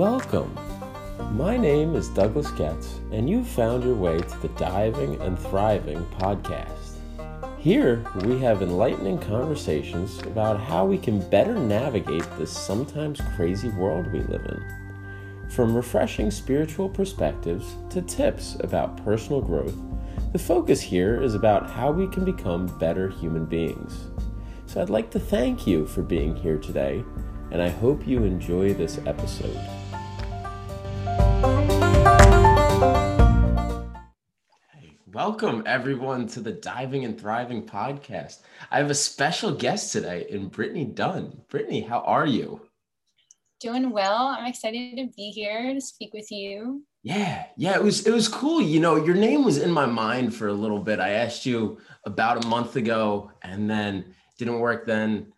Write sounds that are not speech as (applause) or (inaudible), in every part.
Welcome. My name is Douglas Getz, and you've found your way to the Diving and Thriving podcast. Here, we have enlightening conversations about how we can better navigate this sometimes crazy world we live in. From refreshing spiritual perspectives to tips about personal growth, the focus here is about how we can become better human beings. So I'd like to thank you for being here today, and I hope you enjoy this episode. Welcome, everyone, to the Diving and Thriving podcast. I have a special guest today in Brittany Dunn. Brittany, how are you? Doing well. I'm excited to be here to speak with you. Yeah, yeah, it was it was cool. You know, your name was in my mind for a little bit. I asked you about a month ago, and then didn't work then.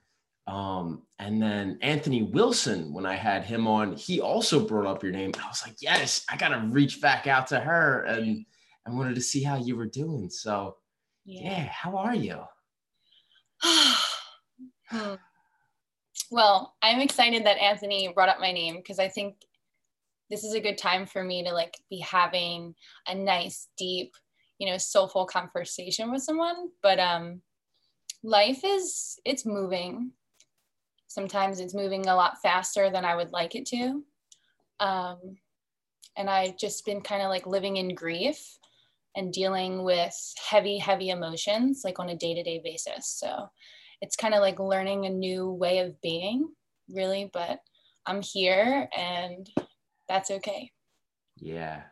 Um, and then Anthony Wilson, when I had him on, he also brought up your name. I was like, yes, I gotta reach back out to her and I wanted to see how you were doing. So, yeah, yeah how are you? Hmm. (sighs) well, I'm excited that Anthony brought up my name because I think this is a good time for me to like be having a nice, deep, you know, soulful conversation with someone. But um, life is it's moving. Sometimes it's moving a lot faster than I would like it to. Um, and I've just been kind of like living in grief and dealing with heavy, heavy emotions like on a day to day basis. So it's kind of like learning a new way of being, really. But I'm here and that's okay. Yeah.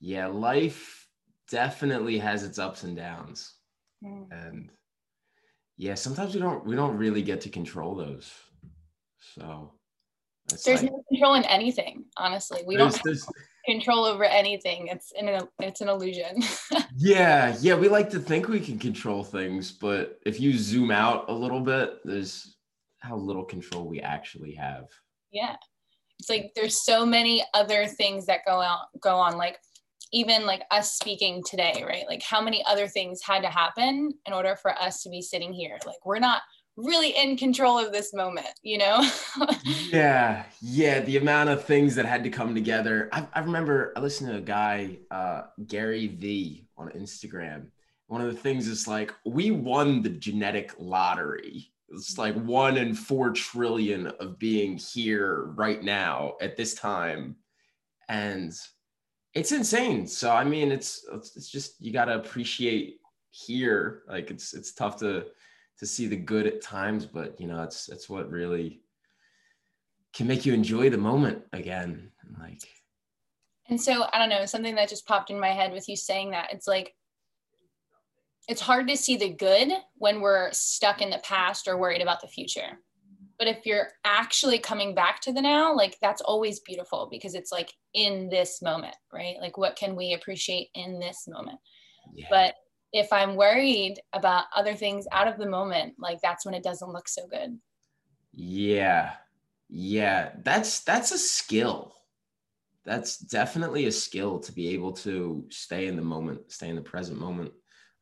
Yeah. Life definitely has its ups and downs. Mm. And yeah, sometimes we don't we don't really get to control those. So there's like, no control in anything, honestly. We don't control over anything. It's an it's an illusion. (laughs) yeah, yeah, we like to think we can control things, but if you zoom out a little bit, there's how little control we actually have. Yeah. It's like there's so many other things that go out go on like even like us speaking today, right? Like how many other things had to happen in order for us to be sitting here? Like we're not really in control of this moment, you know? (laughs) yeah, yeah. The amount of things that had to come together. I, I remember I listened to a guy, uh, Gary V, on Instagram. One of the things is like, we won the genetic lottery. It's like one in four trillion of being here right now at this time. And it's insane. So, I mean, it's, it's, it's just, you got to appreciate here. Like it's, it's tough to, to see the good at times, but you know, it's it's what really can make you enjoy the moment again. Like and so I don't know, something that just popped in my head with you saying that. It's like it's hard to see the good when we're stuck in the past or worried about the future. But if you're actually coming back to the now, like that's always beautiful because it's like in this moment, right? Like what can we appreciate in this moment? Yeah. But if I'm worried about other things out of the moment, like that's when it doesn't look so good. Yeah. Yeah, that's that's a skill. That's definitely a skill to be able to stay in the moment, stay in the present moment.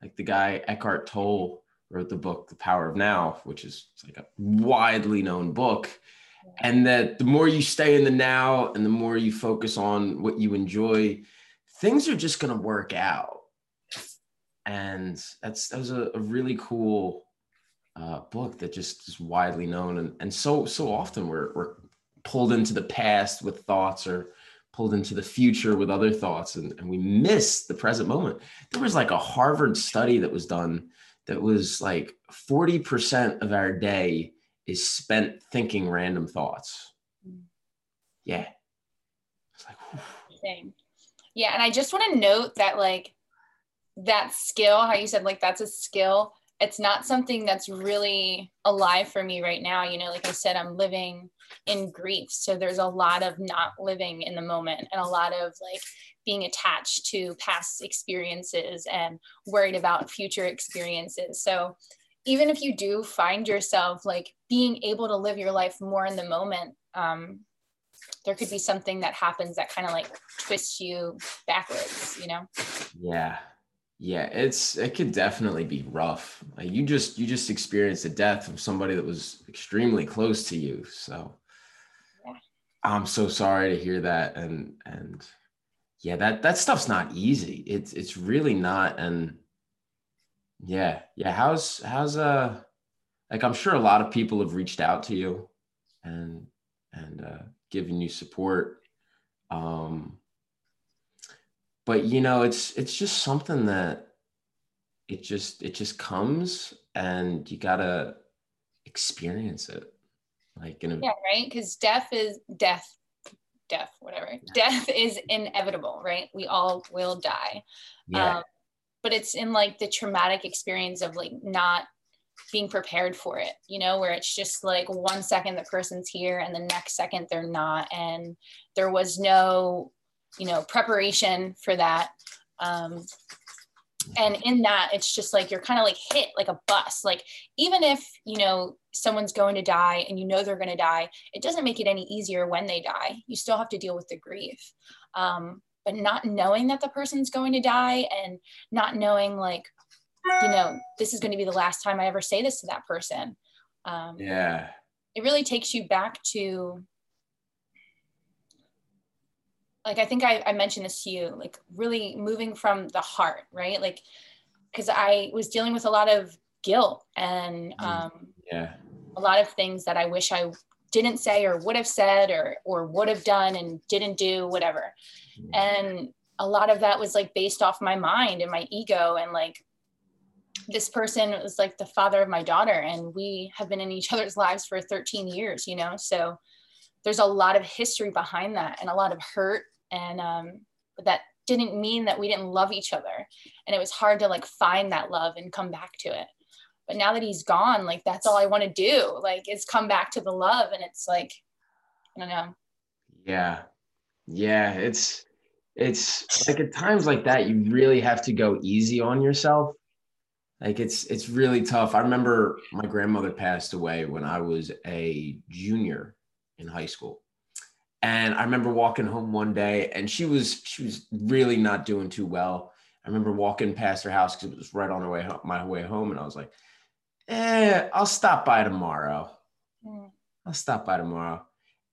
Like the guy Eckhart Tolle wrote the book The Power of Now, which is like a widely known book. And that the more you stay in the now and the more you focus on what you enjoy, things are just going to work out and that's that was a, a really cool uh, book that just is widely known and, and so so often we're, we're pulled into the past with thoughts or pulled into the future with other thoughts and, and we miss the present moment. There was like a harvard study that was done that was like 40% of our day is spent thinking random thoughts. Yeah. It's like whew. yeah and i just want to note that like that skill, how you said like that's a skill, it's not something that's really alive for me right now. You know, like I said, I'm living in grief. So there's a lot of not living in the moment and a lot of like being attached to past experiences and worried about future experiences. So even if you do find yourself like being able to live your life more in the moment, um, there could be something that happens that kind of like twists you backwards, you know? Yeah, yeah, it's it could definitely be rough. Like you just you just experienced the death of somebody that was extremely close to you. So I'm so sorry to hear that. And and yeah, that that stuff's not easy. It's it's really not. And yeah, yeah. How's how's uh like I'm sure a lot of people have reached out to you and and uh given you support. Um but you know, it's it's just something that it just it just comes and you gotta experience it like in a, yeah right? Because death is death death whatever. Death is inevitable right? We all will die. Yeah. Um, but it's in like the traumatic experience of like not being prepared for it you know where it's just like one second the person's here and the next second they're not and there was no you know preparation for that. Um, and in that it's just like you're kind of like hit like a bus. Like even if you know someone's going to die and you know they're going to die it doesn't make it any easier when they die. You still have to deal with the grief. Um, but not knowing that the person's going to die and not knowing like you know this is going to be the last time i ever say this to that person. Um, yeah. it really takes you back to like I think I, I mentioned this to you, like really moving from the heart, right? Like, because I was dealing with a lot of guilt and mm, um, yeah, a lot of things that I wish I didn't say or would have said or or would have done and didn't do, whatever. Mm. And a lot of that was like based off my mind and my ego and like this person was like the father of my daughter and we have been in each other's lives for 13 years you know so there's a lot of history behind that and a lot of hurt and um, but that didn't mean that we didn't love each other. And it was hard to like find that love and come back to it. But now that he's gone like that's all i want to do like is come back to the love. And it's like i don't know. Yeah. Yeah it's it's like at times like that you really have to go easy on yourself. Like it's it's really tough. I remember my grandmother passed away when i was a junior in high school and I remember walking home one day and she was she was really not doing too well. I remember walking past her house because it was right on her way home, my way home, and I was like, "Eh, I'll stop by tomorrow. Mm. I'll stop by tomorrow."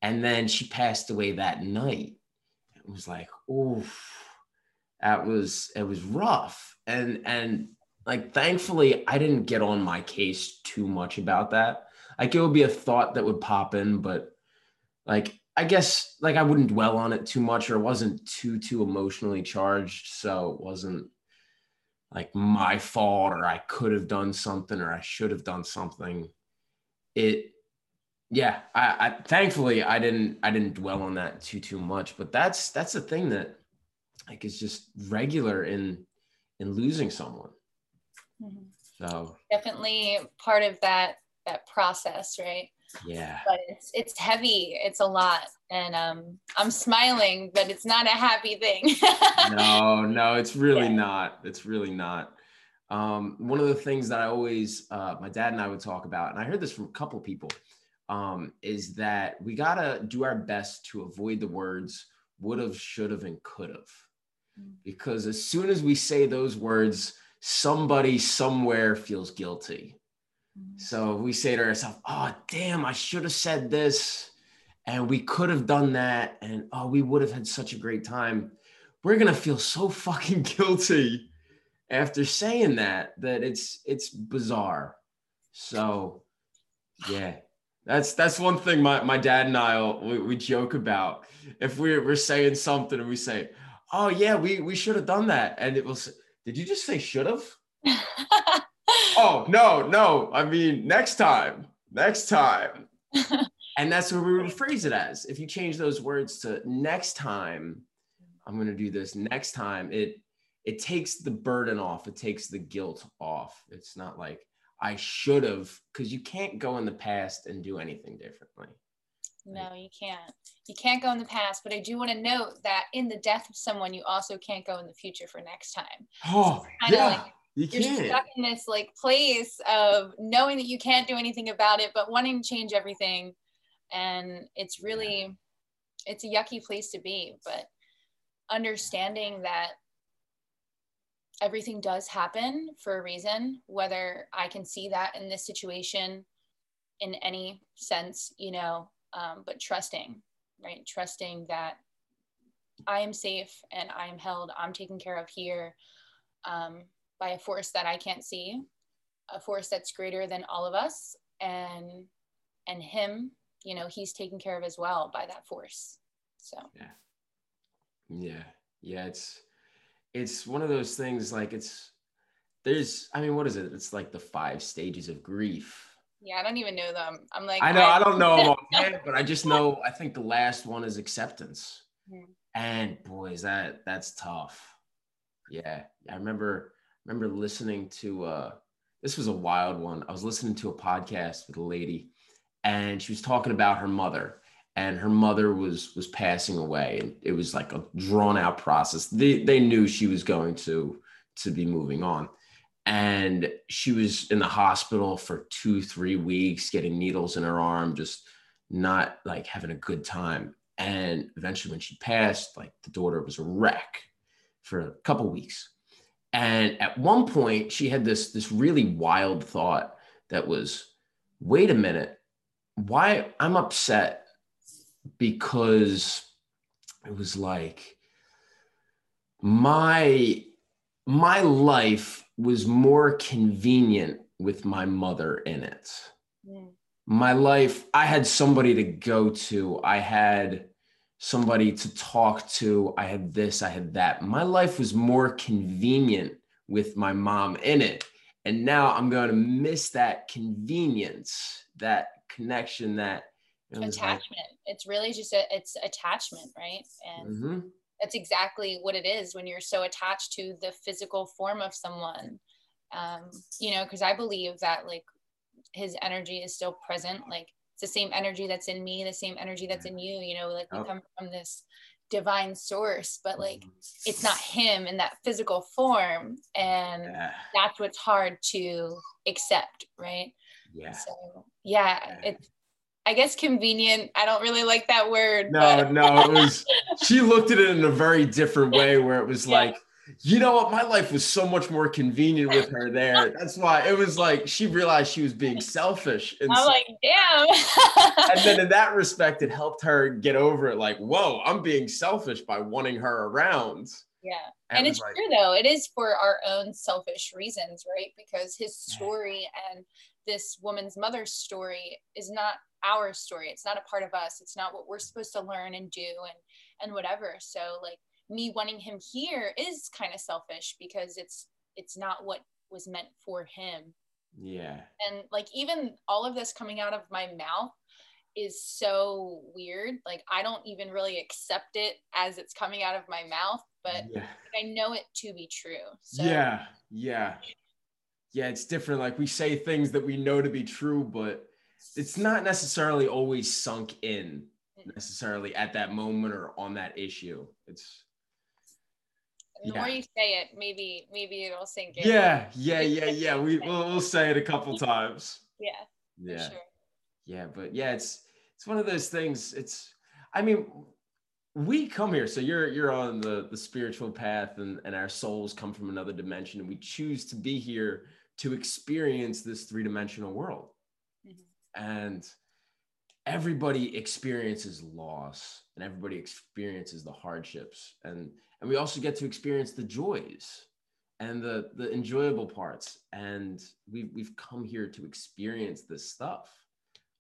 And then she passed away that night. It was like, "Oh, that was it was rough." And and like thankfully, I didn't get on my case too much about that. Like it would be a thought that would pop in, but like I guess like I wouldn't dwell on it too much or it wasn't too too emotionally charged so it wasn't like my fault or I could have done something or I should have done something. It yeah I, I thankfully I didn't I didn't dwell on that too too much but that's that's the thing that like is just regular in in losing someone. Mm-hmm. so definitely part of that that process right yeah. But it's it's heavy. It's a lot. And um i'm smiling but it's not a happy thing. (laughs) No no it's really yeah. not. It's really not. Um one of the things that i always uh my dad and i would talk about and i heard this from a couple people um is that we gotta do our best to avoid the words would have should have and could have. Mm. because as soon as we say those words somebody somewhere feels guilty so we say to ourselves, oh, damn, I should have said this and we could have done that. And oh, we would have had such a great time. We're going to feel so (laughs) fucking guilty after saying that, that it's, it's bizarre. So yeah, that's, that's one thing my, my dad and I, we, we joke about if we're, we're saying something and we say, oh yeah, we, we should have done that. And it was, did you just say should have? (laughs) oh no, no. I mean, next time, next time. (laughs) and that's what we would phrase it as. If you change those words to next time, I'm going to do this next time. It it takes the burden off. It takes the guilt off. It's not like I should have because you can't go in the past and do anything differently. No, you can't. You can't go in the past, but I do want to note that in the death of someone, you also can't go in the future for next time. Oh, so yeah. Like you you're stuck in this like place of knowing that you can't do anything about it, but wanting to change everything. And it's really, it's a yucky place to be, but understanding that everything does happen for a reason, whether I can see that in this situation in any sense, you know, um, but trusting, right? Trusting that I am safe and I am held, I'm taken care of here um, by a force that I can't see, a force that's greater than all of us, and and him, you know, he's taken care of as well by that force. So yeah, yeah, yeah. It's it's one of those things like it's there's I mean, what is it? It's like the five stages of grief. Yeah, I don't even know them. I'm like I know I, I don't know (laughs) them but I just know I think the last one is acceptance. Mm-hmm. And boys, that that's tough. Yeah. I remember remember listening to uh this was a wild one. I was listening to a podcast with a lady and she was talking about her mother and her mother was was passing away and it was like a drawn out process. They they knew she was going to to be moving on and she was in the hospital for two three weeks getting needles in her arm just not like having a good time and eventually when she passed like the daughter was a wreck for a couple weeks and at one point she had this this really wild thought that was wait a minute why i'm upset because it was like my my life was more convenient with my mother in it. Yeah. My life, I had somebody to go to. I had somebody to talk to. I had this, I had that. My life was more convenient with my mom in it. And now I'm going to miss that convenience, that connection, that attachment. Like, it's really just a, it's attachment, right? And mm-hmm that's exactly what it is when you're so attached to the physical form of someone um, you know because i believe that like his energy is still present like it's the same energy that's in me the same energy that's in you you know like we come from this divine source but like mm-hmm. it's not him in that physical form and yeah. that's what's hard to accept right yeah so yeah, yeah. it's I guess convenient. I don't really like that word. No, but. no, it was. She looked at it in a very different way, where it was (laughs) yeah. like, you know what, my life was so much more convenient with her there. (laughs) That's why it was like she realized she was being selfish. And I'm so, like, damn. and then in (laughs) that respect, it helped her get over it. Like, whoa, I'm being selfish by wanting her around. Yeah. And, and it's like, true though. It is for our own selfish reasons, right? Because his story and this woman's mother's story is not our story it's not a part of us it's not what we're supposed to learn and do and and whatever so like me wanting him here is kind of selfish because it's it's not what was meant for him. Yeah. And like even all of this coming out of my mouth is so weird. Like i don't even really accept it as it's coming out of my mouth but yeah. i know it to be true. So yeah. Yeah. Yeah it's different. Like we say things that we know to be true but it's not necessarily always sunk in necessarily at that moment or on that issue. It's the yeah. more you say it, maybe maybe it'll sink in. Yeah, yeah, yeah, yeah. We we'll, we'll say it a couple times. Yeah. Yeah. Sure. Yeah, but yeah, it's it's one of those things. It's I mean, we come here, so you're you're on the the spiritual path, and and our souls come from another dimension, and we choose to be here to experience this three dimensional world mm-hmm. and everybody experiences loss and everybody experiences the hardships. And and we also get to experience the joys and the the enjoyable parts. And we've we've come here to experience this stuff.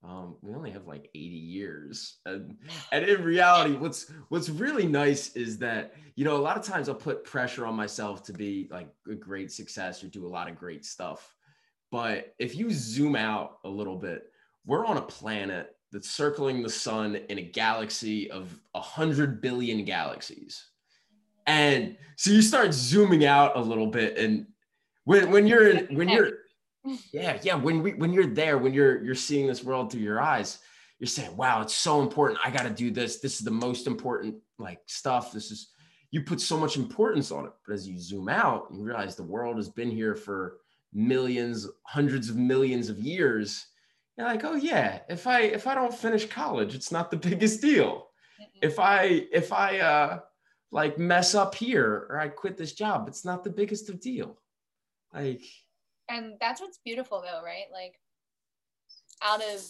Um, we only have like 80 years. And, (sighs) and in reality what's what's really nice is that you know a lot of times i'll put pressure on myself to be like a great success or do a lot of great stuff. But if you zoom out a little bit we're on a planet that's circling the sun in a galaxy of a hundred billion galaxies. And so you start zooming out a little bit. And when, when you're when you're, yeah, yeah, when we, when you're there, when you're, you're seeing this world through your eyes, you're saying, wow, it's so important. I got to do this. This is the most important like stuff. This is, you put so much importance on it. But as you zoom out, you realize the world has been here for millions, hundreds of millions of years you're like, oh yeah, if I if I don't finish college, it's not the (laughs) biggest deal. Mm-hmm. If I if I uh like mess up here or I quit this job, it's not the biggest of deal. Like and that's what's beautiful though, right? Like out of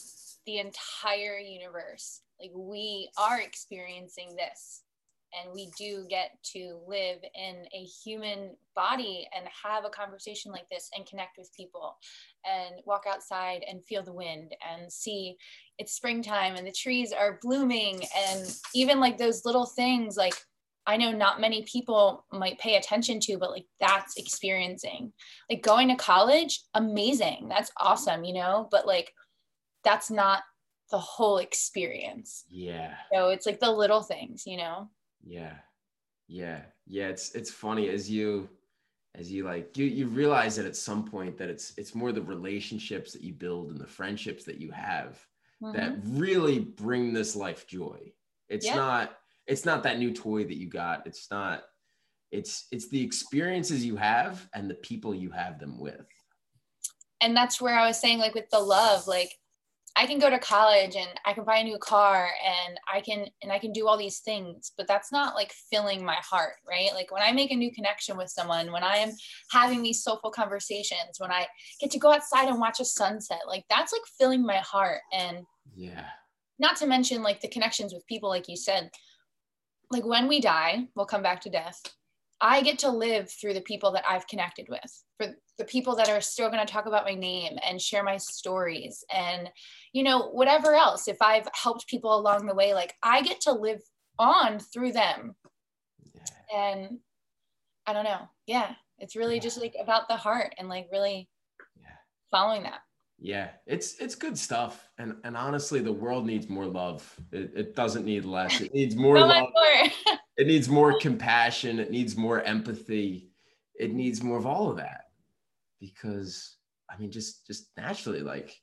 the entire universe, like we are experiencing this and we do get to live in a human body and have a conversation like this and connect with people and walk outside and feel the wind and see it's springtime and the trees are blooming and even like those little things like I know not many people might pay attention to, but like that's experiencing. Like going to college, amazing. That's awesome, you know, but like that's not the whole experience. Yeah. So it's like the little things, you know? Yeah. Yeah. Yeah. It's it's funny as you as you like you you realize that at some point that it's it's more the relationships that you build and the friendships that you have mm-hmm. that really bring this life joy. It's yeah. not it's not that new toy that you got. It's not it's it's the experiences you have and the people you have them with. And that's where I was saying like with the love like I can go to college and I can buy a new car and I can and I can do all these things, but that's not like filling my heart, right? Like when I make a new connection with someone, when I am having these soulful conversations, when I get to go outside and watch a sunset, like that's like filling my heart. And yeah, not to mention like the connections with people, like you said, like when we die, we'll come back to death. I get to live through the people that I've connected with, for the people that are still going to talk about my name and share my stories and, you know, whatever else. If I've helped people along the way, like I get to live on through them. Yeah. And I don't know. Yeah. It's really yeah. just like about the heart and like really yeah. following that. Yeah, it's it's good stuff, and and honestly, the world needs more love. It, it doesn't need less. It needs more (laughs) oh love. More. (laughs) it needs more compassion. It needs more empathy. It needs more of all of that, because I mean, just just naturally, like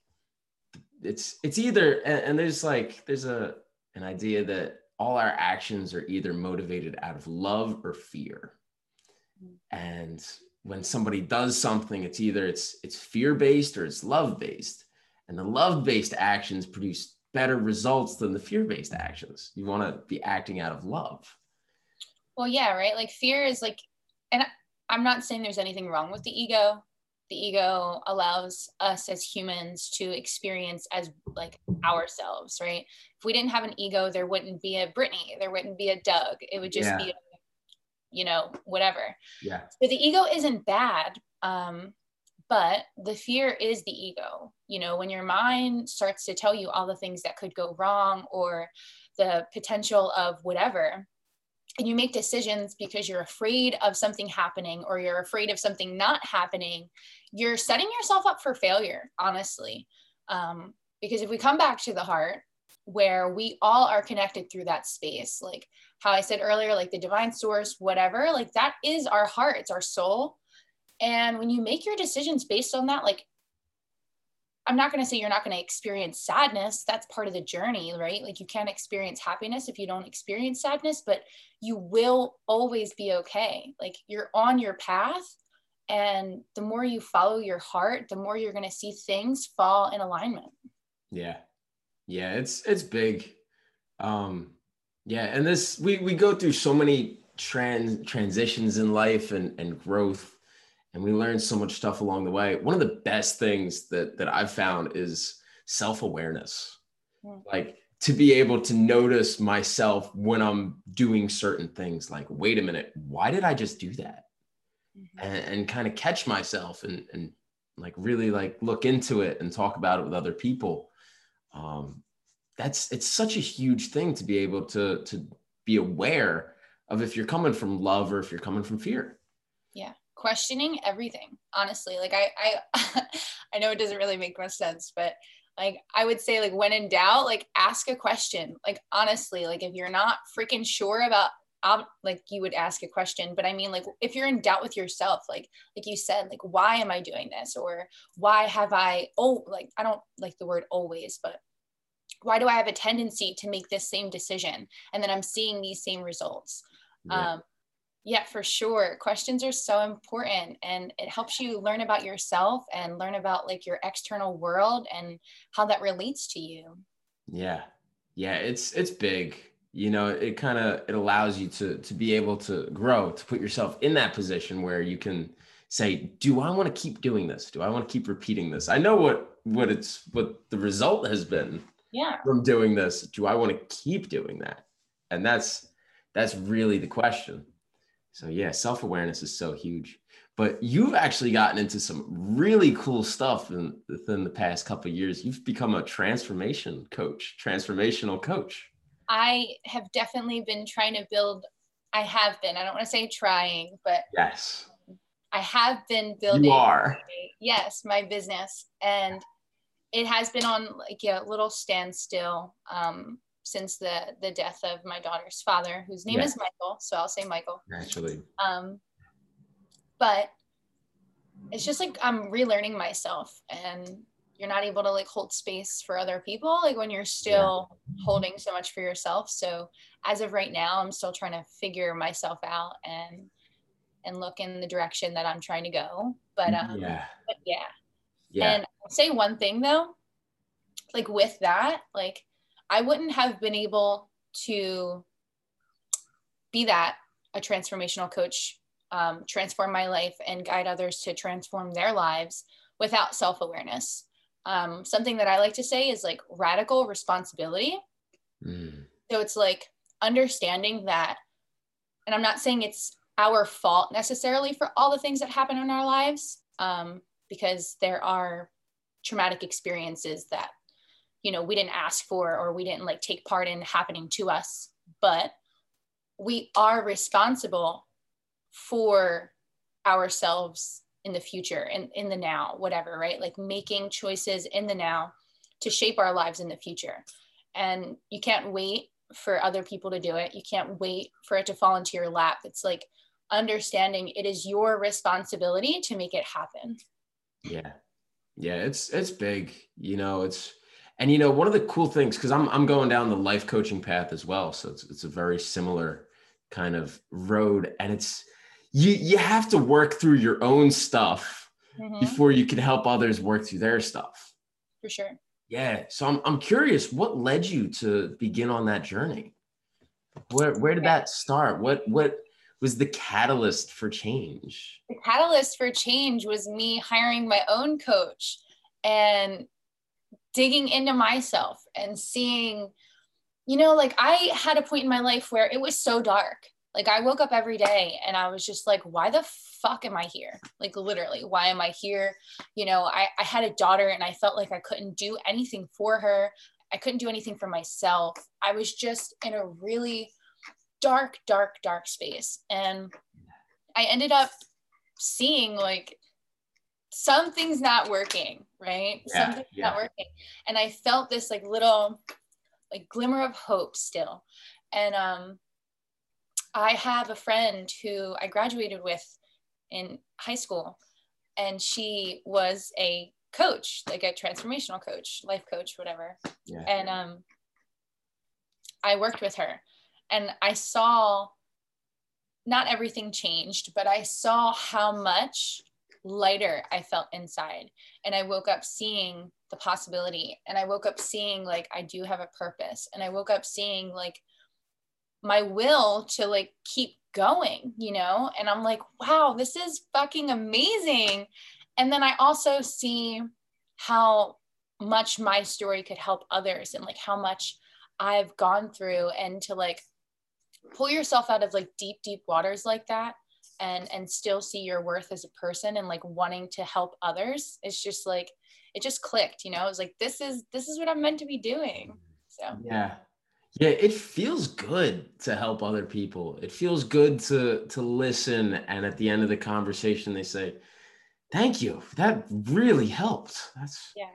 it's it's either and, and there's like there's a an idea that all our actions are either motivated out of love or fear, and when somebody does something it's either it's it's fear based or it's love based and the love based actions produce better results than the fear based actions you want to be acting out of love well yeah right like fear is like and i'm not saying there's anything wrong with the ego the ego allows us as humans to experience as like ourselves right if we didn't have an ego there wouldn't be a brittany there wouldn't be a doug it would just yeah. be you know, whatever. Yeah. So the ego isn't bad. Um, but the fear is the ego. You know, when your mind starts to tell you all the things that could go wrong or the potential of whatever, and you make decisions because you're afraid of something happening or you're afraid of something not happening, you're setting yourself up for failure, honestly. Um, because if we come back to the heart, where we all are connected through that space, like how I said earlier, like the divine source, whatever, like that is our heart, it's our soul. And when you make your decisions based on that, like I'm not going to say you're not going to experience sadness. That's part of the journey, right? Like you can't experience happiness if you don't experience sadness, but you will always be okay. Like you're on your path. And the more you follow your heart, the more you're going to see things fall in alignment. Yeah. Yeah. It's, it's big. Um, yeah, and this we we go through so many trans transitions in life and and growth, and we learn so much stuff along the way. One of the best things that that I've found is self awareness, yeah. like to be able to notice myself when I'm doing certain things. Like, wait a minute, why did I just do that? Mm-hmm. And, and kind of catch myself and and like really like look into it and talk about it with other people. Um, that's it's such a huge thing to be able to to be aware of if you're coming from love or if you're coming from fear yeah questioning everything honestly like i i (laughs) i know it doesn't really make much sense but like i would say like when in doubt like ask a question like honestly like if you're not freaking sure about um, like you would ask a question but i mean like if you're in doubt with yourself like like you said like why am i doing this or why have i oh like i don't like the word always but why do I have a tendency to make this same decision? And then I'm seeing these same results. Yeah. Um, yeah, for sure. Questions are so important and it helps you learn about yourself and learn about like your external world and how that relates to you. Yeah. Yeah, it's it's big. You know, it kind of it allows you to to be able to grow, to put yourself in that position where you can say, do I want to keep doing this? Do I want to keep repeating this? I know what what it's what the result has been yeah. from doing this? Do I want to keep doing that? And that's that's really the question. So yeah, self-awareness is so huge. But you've actually gotten into some really cool stuff in, within the past couple years. You've become a transformation coach, transformational coach. I have definitely been trying to build. I have been. I don't want to say trying, but yes, I have been building. You are. Yes, my business, and it has been on like a little standstill um, since the the death of my daughter's father, whose name yeah. is Michael. So I'll say Michael. Actually. Um, but it's just like I'm relearning myself, and you're not able to like hold space for other people like when you're still yeah. holding so much for yourself so as of right now i'm still trying to figure myself out and and look in the direction that i'm trying to go but um yeah but yeah, yeah. and I'll say one thing though like with that like i wouldn't have been able to be that a transformational coach um, transform my life and guide others to transform their lives without self-awareness um, something that I like to say is like radical responsibility. Mm. So it's like understanding that, and I'm not saying it's our fault necessarily for all the things that happen in our lives, um, because there are traumatic experiences that, you know, we didn't ask for or we didn't like take part in happening to us, but we are responsible for ourselves in the future and in, in the now, whatever, right? Like making choices in the now to shape our lives in the future. And you can't wait for other people to do it. You can't wait for it to fall into your lap. It's like understanding it is your responsibility to make it happen. Yeah. Yeah, it's it's big. You know, it's and you know, one of the cool things cuz I'm I'm going down the life coaching path as well, so it's it's a very similar kind of road and it's you you have to work through your own stuff mm-hmm. before you can help others work through their stuff. For sure. Yeah. So I'm I'm curious, what led you to begin on that journey? Where where did that start? What what was the catalyst for change? The catalyst for change was me hiring my own coach and digging into myself and seeing, you know, like I had a point in my life where it was so dark like I woke up every day and I was just like, why the fuck am I here? Like literally, why am I here? You know, I, I had a daughter and I felt like I couldn't do anything for her. I couldn't do anything for myself. I was just in a really dark, dark, dark space. And I ended up seeing like something's not working, right? Yeah, something's yeah. not working. And I felt this like little like glimmer of hope still. And um I have a friend who I graduated with in high school, and she was a coach, like a transformational coach, life coach, whatever. Yeah. And um, I worked with her, and I saw not everything changed, but I saw how much lighter I felt inside. And I woke up seeing the possibility, and I woke up seeing like I do have a purpose, and I woke up seeing like my will to like keep going, you know? And I'm like, wow, this is fucking amazing. And then I also see how much my story could help others and like how much I've gone through and to like pull yourself out of like deep, deep waters like that and and still see your worth as a person and like wanting to help others. It's just like it just clicked, you know. It's like this is this is what I'm meant to be doing. So yeah, yeah, it feels good to help other people. It feels good to to listen and at the end of the conversation they say, "Thank you. That really helped." That's Yeah.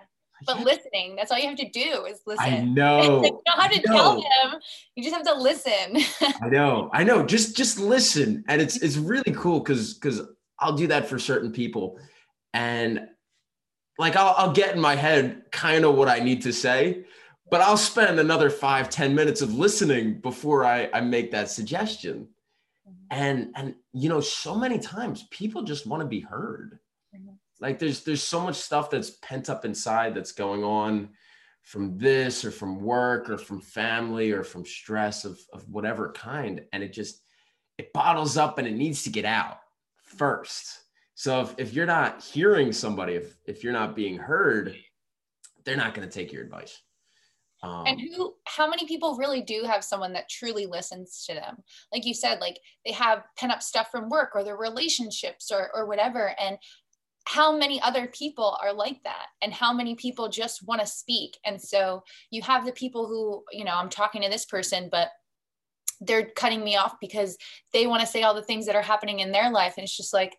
But listening, that's all you have to do is listen. (laughs) I know. you don't have to tell them. You just have to listen. (laughs) I know. I know. Just just listen. And it's it's really cool cuz cuz I'll do that for certain people and like I'll, I'll get in my head kind of what I need to say but I'll spend another five ten minutes of listening before I, I make that suggestion. Mm-hmm. And and you know, so many times people just want to be heard. Like there's there's so much stuff that's pent up inside that's going on from this or from work or from family or from stress of, of whatever kind. And it just it bottles up and it needs to get out first. So if, if you're not hearing somebody, if if you're not being heard, they're not going to take your advice Um, and who, how many people really do have someone that truly listens to them? Like you said, like they have pent up stuff from work or their relationships or, or whatever. And how many other people are like that and how many people just want to speak. And so you have the people who you know i'm talking to this person but they're cutting me off because they want to say all the things that are happening in their life. And it's just like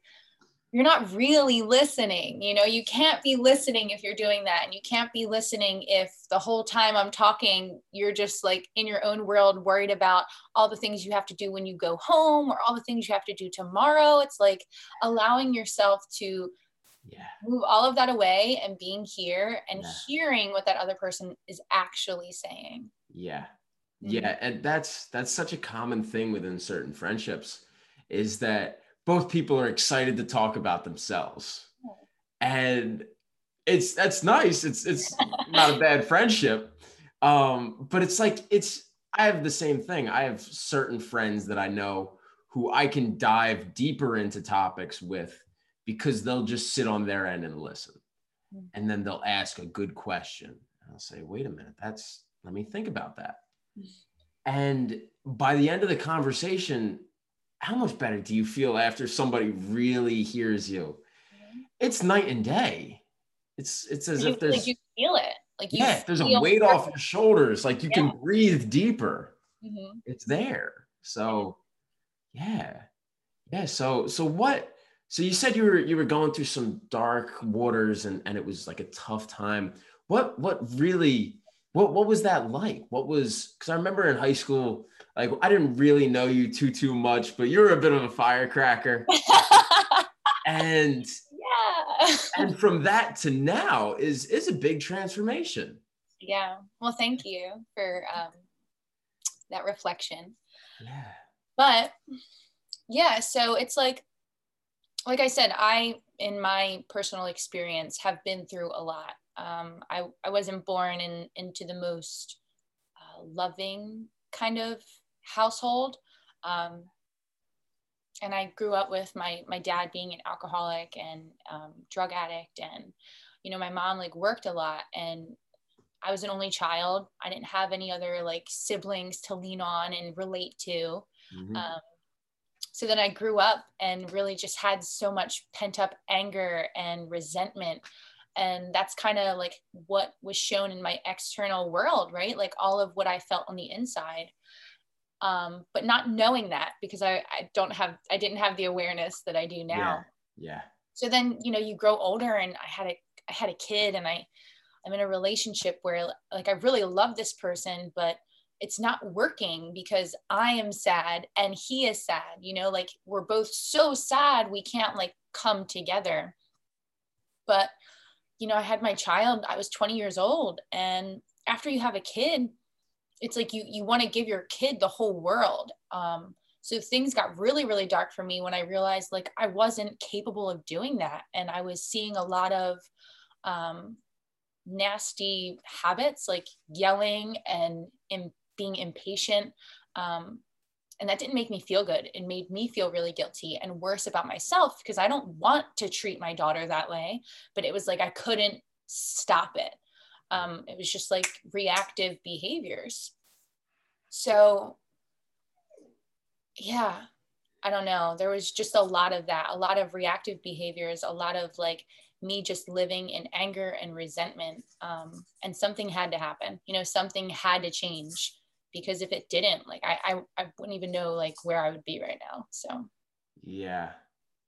you're not really listening you know you can't be listening if you're doing that. And you can't be listening if the whole time i'm talking you're just like in your own world worried about all the things you have to do when you go home or all the things you have to do tomorrow. It's like allowing yourself to yeah. move all of that away and being here and yeah. hearing what that other person is actually saying. Yeah. Mm-hmm. yeah and that's that's such a common thing within certain friendships is that both people are excited to talk about themselves. And it's that's nice. It's it's not a bad friendship. Um but it's like it's i have the same thing. I have certain friends that i know who i can dive deeper into topics with because they'll just sit on their end and listen. Hmm. And then they'll ask a good question. I'll say, wait a minute, that's, let me think about that. And by the end of the conversation, how much better do you feel after somebody really hears you? Hmm. It's night and day. It's it's as you, if there's like you feel it. Like you yeah, there's a weight off your shoulders. Like you yeah. can breathe deeper. Mm-hmm. It's there. So yeah. Yeah. So so what so you said you were you were going through some dark waters and and it was like a tough time. What what really what what was that like? What was because I remember in high school, like I didn't really know you too too much, but you were a bit of a firecracker. (laughs) and yeah. and from that to now is is a big transformation. Yeah. Well, thank you for um, that reflection. Yeah. But yeah, so it's like like I said, I, in my personal experience, have been through a lot. Um, I, I wasn't born in, into the most uh, loving kind of household. Um, and I grew up with my, my dad being an alcoholic and um, drug addict. And, you know, my mom like worked a lot and I was an only child. I didn't have any other like siblings to lean on and relate to. Mm-hmm. Um, so then I grew up and really just had so much pent up anger and resentment. And that's kind of like what was shown in my external world, right? Like all of what I felt on the inside. Um, but not knowing that because I, I don't have, I didn't have the awareness that I do now. Yeah. yeah. So then, you know, you grow older and I had a, I had a kid and I, I'm in a relationship where like I really love this person, but it's not working because I am sad and he is sad. You know, like we're both so sad we can't like come together. But, you know, I had my child, I was 20 years old. And after you have a kid, it's like you you want to give your kid the whole world. Um, so things got really, really dark for me when I realized like I wasn't capable of doing that. And I was seeing a lot of um, nasty habits like yelling and being impatient. Um, and that didn't make me feel good. It made me feel really guilty and worse about myself because I don't want to treat my daughter that way. But it was like I couldn't stop it. Um, it was just like reactive behaviors. So, yeah, I don't know. There was just a lot of that, a lot of reactive behaviors, a lot of like me just living in anger and resentment. Um, and something had to happen. You know, something had to change because if it didn't like I, I i wouldn't even know like where i would be right now so. Yeah.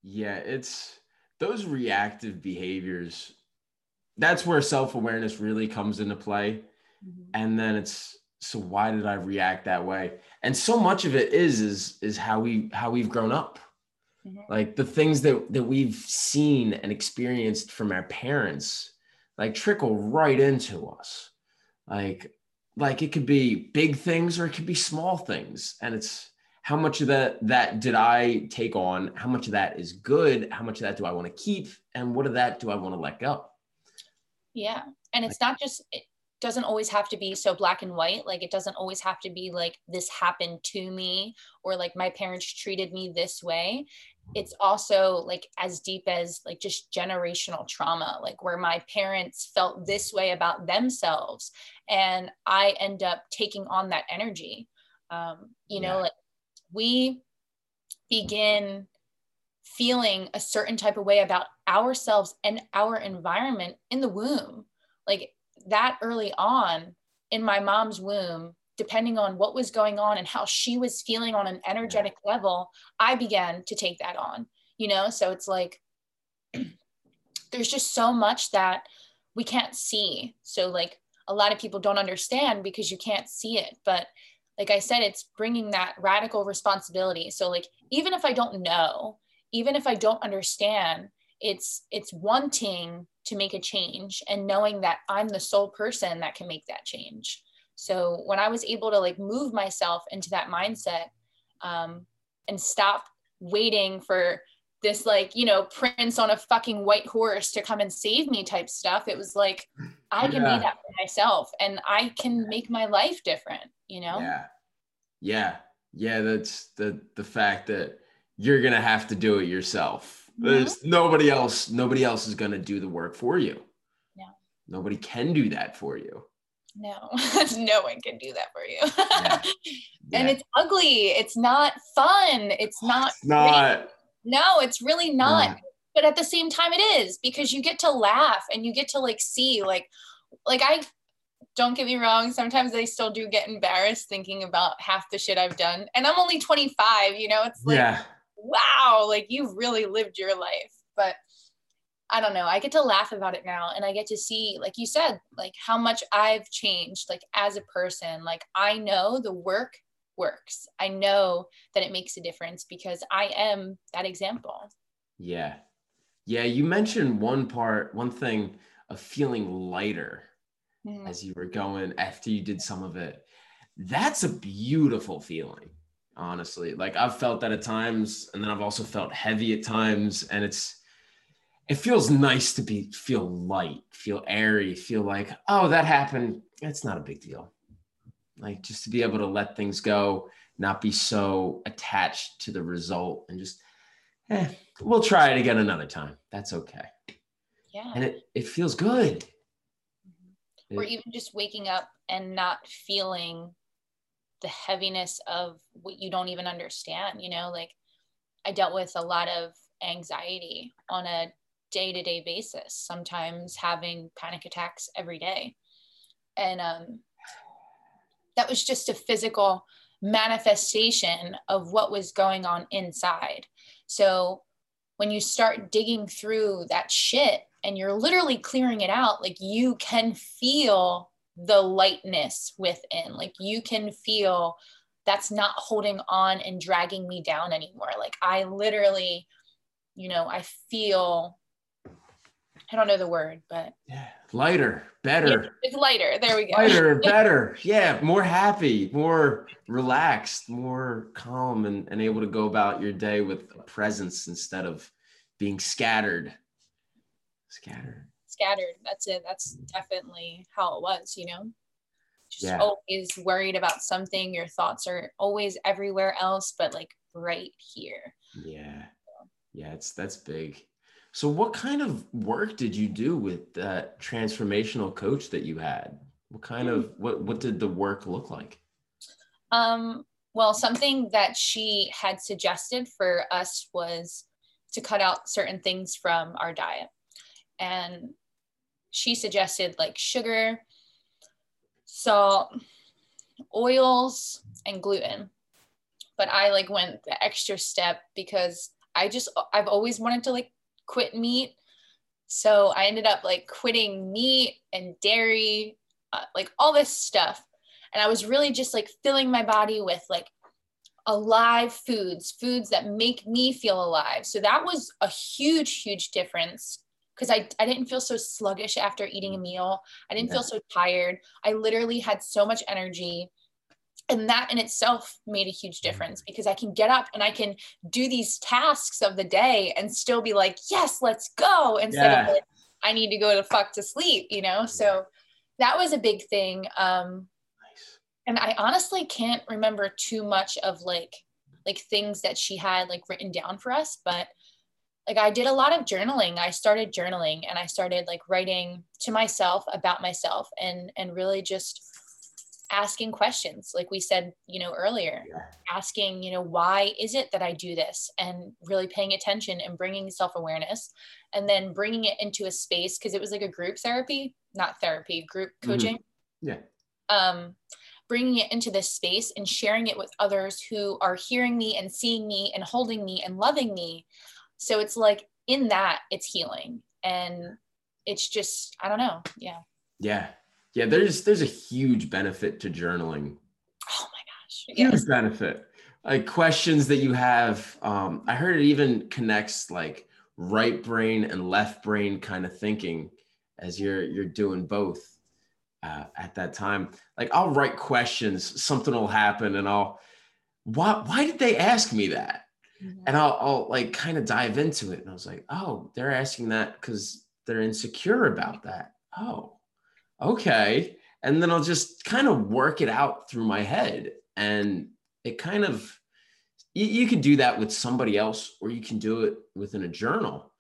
Yeah it's those reactive behaviors that's where self-awareness really comes into play. Mm-hmm. and then it's so why did i react that way? And so much of it is is is how we how we've grown up. Mm-hmm. like the things that that we've seen and experienced from our parents like trickle right into us. Like like it could be big things or it could be small things. And it's how much of that that did i take on? How much of that is good? How much of that do i want to keep? And what of that do i want to let go? Yeah. And it's not just it doesn't always have to be so black and white. Like it doesn't always have to be like this happened to me or like my parents treated me this way. It's also like as deep as like just generational trauma like where my parents felt this way about themselves and i end up taking on that energy um, you know like we begin feeling a certain type of way about ourselves and our environment in the womb like that early on in my mom's womb depending on what was going on and how she was feeling on an energetic level, I began to take that on, you know? So it's like, (clears throat) there's just so much that we can't see. So, like, a lot of people don't understand because you can't see it. But, like I said, it's bringing that radical responsibility. So, like, even if I don't know, even if I don't understand, it's it's wanting to make a change and knowing that I'm the sole person that can make that change. So when I was able to like move myself into that mindset um, and stop waiting for this like you know prince on a fucking white horse to come and save me type stuff. It was like i can yeah. be that for myself and i can make my life different you know? Yeah. Yeah. Yeah that's the the fact that you're gonna have to do it yourself. Mm-hmm. there's nobody else nobody else is gonna do the work for you. Yeah nobody can do that for you. No (laughs) no one can do that for you. Yeah. (laughs) Yeah. and it's ugly. It's not fun. It's not it's not no it's really not yeah. but at the same time it is because you get to laugh and you get to like see like like i don't get me wrong sometimes i still do get embarrassed thinking about half the shit i've done and i'm only 25 you know it's like yeah. wow like you've really lived your life but I don't know. I get to laugh about it now and I get to see, like you said, like how much I've changed, like as a person. Like I know the work works. I know that it makes a difference because I am that example. Yeah. Yeah. You mentioned one part, one thing of feeling lighter mm. as you were going after you did some of it. That's a beautiful feeling, honestly. Like I've felt that at times, and then I've also felt heavy at times. And it's, it feels nice to be feel light, feel airy, feel like, oh, that happened. It's not a big deal. Like just to be able to let things go, not be so attached to the result and just, eh, we'll try it again another time. That's okay. Yeah. And it, it feels good. Mm-hmm. Or even just waking up and not feeling the heaviness of what you don't even understand, you know, like I dealt with a lot of anxiety on a day to day basis, sometimes having panic attacks every day. And um, that was just a physical manifestation of what was going on inside. So when you start digging through that shit and you're literally clearing it out, like you can feel the lightness within, like you can feel that's not holding on and dragging me down anymore. Like I literally, you know, I feel I don't know the word, but yeah, lighter, better. Yeah, it's lighter. There we go. Lighter, (laughs) better. Yeah, more happy, more relaxed, more calm, and, and able to go about your day with a presence instead of being scattered. Scattered. Scattered. That's it. That's definitely how it was, you know? Just yeah. always worried about something. Your thoughts are always everywhere else, but like right here. Yeah. Yeah, it's that's big. So, what kind of work did you do with that transformational coach that you had? What kind of hmm. what what did the work look like? Um, well, something that she had suggested for us was to cut out certain things from our diet, and she suggested like sugar, salt, oils, and gluten. But I like went the extra step because I just I've always wanted to like quit meat. So I ended up like quitting meat and dairy, uh, like all this stuff. And I was really just like filling my body with like alive foods, foods that make me feel alive. So that was a huge, huge difference because I, I didn't feel so sluggish after eating a meal. I didn't yeah. feel so tired. I literally had so much energy and that in itself made a huge mm-hmm. difference because I can get up and I can do these tasks of the day and still be like, yes, let's go instead yeah. of like, I need to go to fuck to sleep, you know? So that was a big thing. Um, nice. And I honestly can't remember too much of like like things that she had like written down for us but like I did a lot of journaling. I started journaling and I started like writing to myself about myself and and really just asking questions like we said you know earlier yeah. asking you know why is it that i do this? And really paying attention and bringing self-awareness and then bringing it into a space because it was like a group therapy not therapy group mm-hmm. coaching. Mm-hmm. yeah. Um bringing it into this space and sharing it with others who are hearing me and seeing me and holding me and loving me. So it's like in that it's healing. And it's just i don't know. Yeah. Yeah yeah there's there's a huge benefit to journaling. Oh my gosh huge yes. benefit. Like questions that you have um i heard it even connects like right brain and left brain kind of thinking as you're you're doing both uh, at that time. Like i'll write questions something will happen and i'll why why did they ask me that? Mm-hmm. and I'll, I'll like kind of dive into it and i was like oh they're asking that because they're insecure about that. Oh okay. And then i'll just kind of work it out through my head. And it kind of you, you can do that with somebody else or you can do it within a journal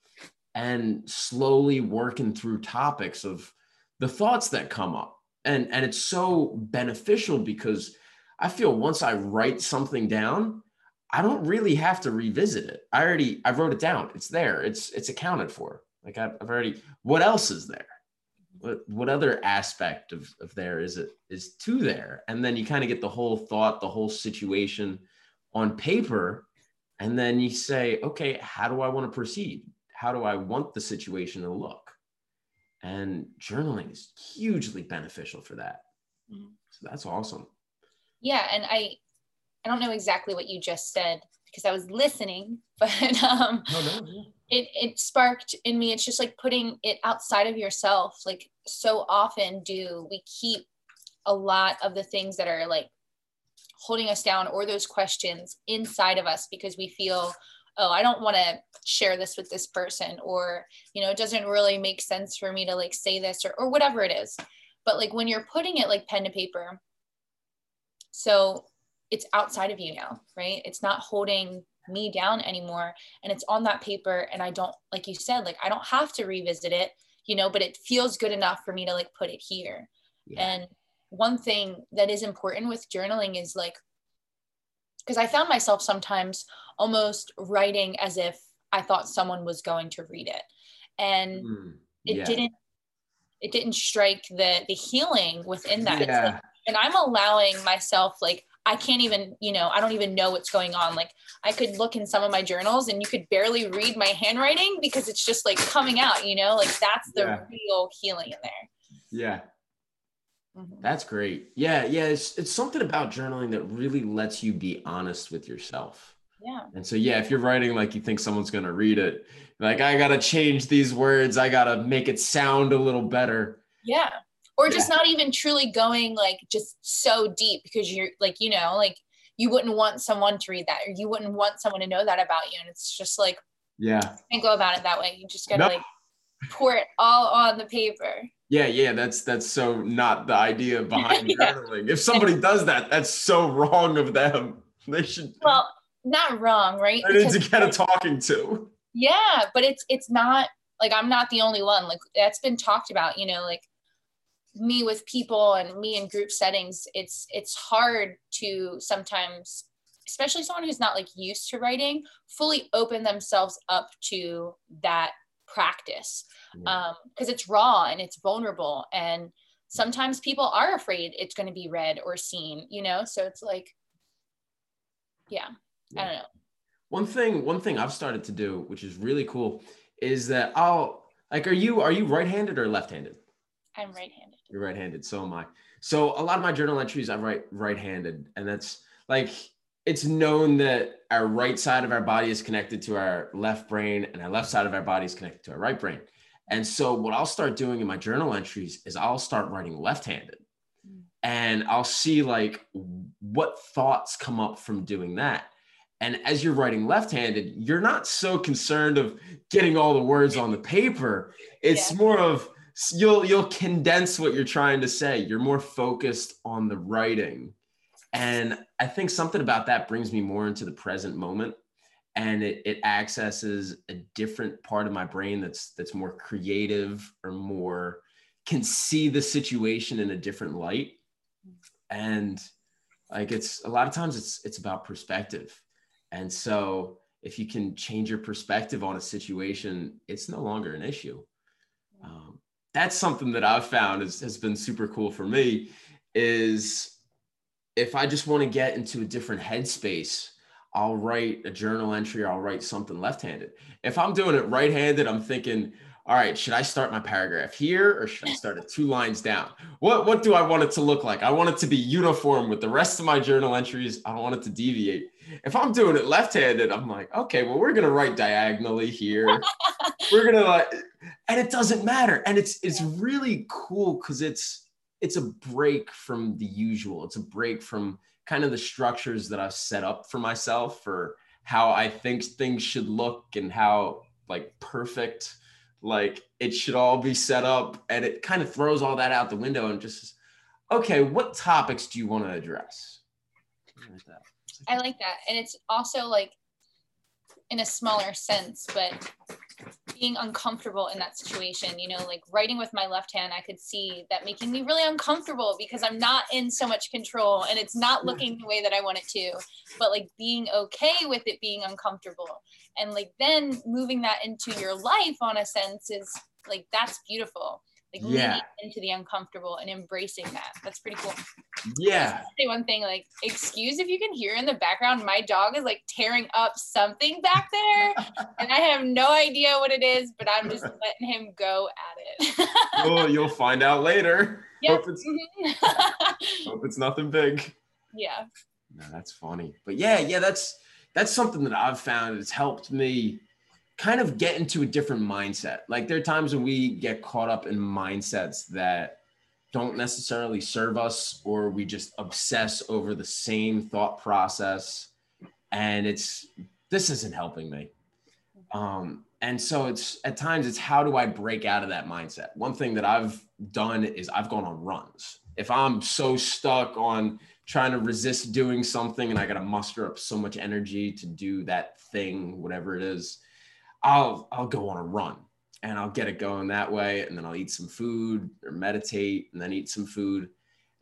and slowly working through topics of the thoughts that come up. And and it's so beneficial because i feel once i write something down i don't really have to revisit it. I already i wrote it down. It's there. It's it's accounted for. Like i've, I've already what else is there what, what other aspect of, of there is it is to there? And then you kind of get the whole thought the whole situation on paper and then you say okay how do i want to proceed? How do i want the situation to look? And journaling is hugely beneficial for that. Mm-hmm. so that's awesome. Yeah and i i don't know exactly what you just said because i was listening (laughs) but um oh, no, yeah. It it sparked in me. It's just like putting it outside of yourself. Like so often do we keep a lot of the things that are like holding us down or those questions inside of us because we feel oh i don't want to share this with this person or you know it doesn't really make sense for me to like say this or, or whatever it is. But like when you're putting it like pen to paper so it's outside of you now right? It's not holding me down anymore and it's on that paper and i don't like you said like i don't have to revisit it you know but it feels good enough for me to like put it here yeah. and one thing that is important with journaling is like because i found myself sometimes almost writing as if i thought someone was going to read it and mm, yeah. it didn't it didn't strike the the healing within that yeah. Like, and i'm allowing myself like I can't even, you know, I don't even know what's going on. Like I could look in some of my journals and you could barely read my handwriting because it's just like coming out, you know, like that's the yeah. real healing in there. Yeah. Mm-hmm. That's great. Yeah. Yeah. It's, it's something about journaling that really lets you be honest with yourself. Yeah. And so, yeah, if you're writing like you think someone's going to read it, like, I got to change these words, I got to make it sound a little better. Yeah or just yeah. not even truly going like just so deep because you're like you know like you wouldn't want someone to read that or you wouldn't want someone to know that about you. And it's just like yeah. and go about it that way. You just gotta no. like pour it all on the paper. Yeah yeah that's that's so not the idea (laughs) behind yeah. journaling. If somebody does that that's so wrong of them. (laughs) They should well not wrong right? They need to get a talking to. Yeah but it's it's not like i'm not the only one. Like that's been talked about you know like me with people and me in group settings it's it's hard to sometimes especially someone who's not like used to writing fully open themselves up to that practice. Um, because um, it's raw and it's vulnerable and sometimes people are afraid it's going to be read or seen you know? So it's like yeah, yeah. i don't know. One thing one thing i've started to do which is really cool is that i'll like are you are you right-handed or left-handed i'm right-handed you're right-handed. So am I. So a lot of my journal entries I write right-handed, and that's like it's known that our right side of our body is connected to our left brain, and our left side of our body is connected to our right brain. And so what I'll start doing in my journal entries is I'll start writing left-handed, hmm. and I'll see like what thoughts come up from doing that. And as you're writing left-handed, you're not so concerned of getting all the words on the paper. It's yeah. more of you'll you'll condense what you're trying to say. You're more focused on the writing. And I think something about that brings me more into the present moment and it, it accesses a different part of my brain that's that's more creative or more can see the situation in a different light. And like it's a lot of times it's it's about perspective. And so if you can change your perspective on a situation, it's no longer an issue. That's something that I've found is, has been super cool for me is if I just want to get into a different headspace, I'll write a journal entry or I'll write something left-handed. If I'm doing it right-handed, I'm thinking, all right, should I start my paragraph here or should I start it two lines down? What what do I want it to look like? I want it to be uniform with the rest of my journal entries. I don't want it to deviate. If I'm doing it left-handed, I'm like, okay, well, we're gonna write diagonally here. (laughs) we're gonna like, and it doesn't matter. And it's it's really cool because it's it's a break from the usual. It's a break from kind of the structures that I've set up for myself for how I think things should look and how like perfect like it should all be set up. And it kind of throws all that out the window and just okay what topics do you want to address I like that. And it's also like in a smaller sense but being uncomfortable in that situation you know like writing with my left hand i could see that making me really uncomfortable because i'm not in so much control and it's not looking the way that i want it to but like being okay with it being uncomfortable. And like then moving that into your life on a sense is like that's beautiful like yeah. into the uncomfortable and embracing that. That's pretty cool. Yeah. Say one thing, like, excuse if you can hear in the background, my dog is like tearing up something back there, (laughs) and I have no idea what it is, but I'm just letting him go at it. (laughs) oh, you'll find out later. Yep. Hope it's, mm-hmm. (laughs) hope it's nothing big. Yeah. No, that's funny, but yeah, yeah, that's that's something that I've found. It's helped me kind of get into a different mindset. Like there are times when we get caught up in mindsets that don't necessarily serve us or we just obsess over the same thought process and it's this isn't helping me. Um, and so it's at times it's how do I break out of that mindset? One thing that I've done is I've gone on runs. If I'm so stuck on trying to resist doing something and I got to muster up so much energy to do that thing, whatever it is, I'll I'll go on a run and I'll get it going that way, and then I'll eat some food or meditate, and then eat some food,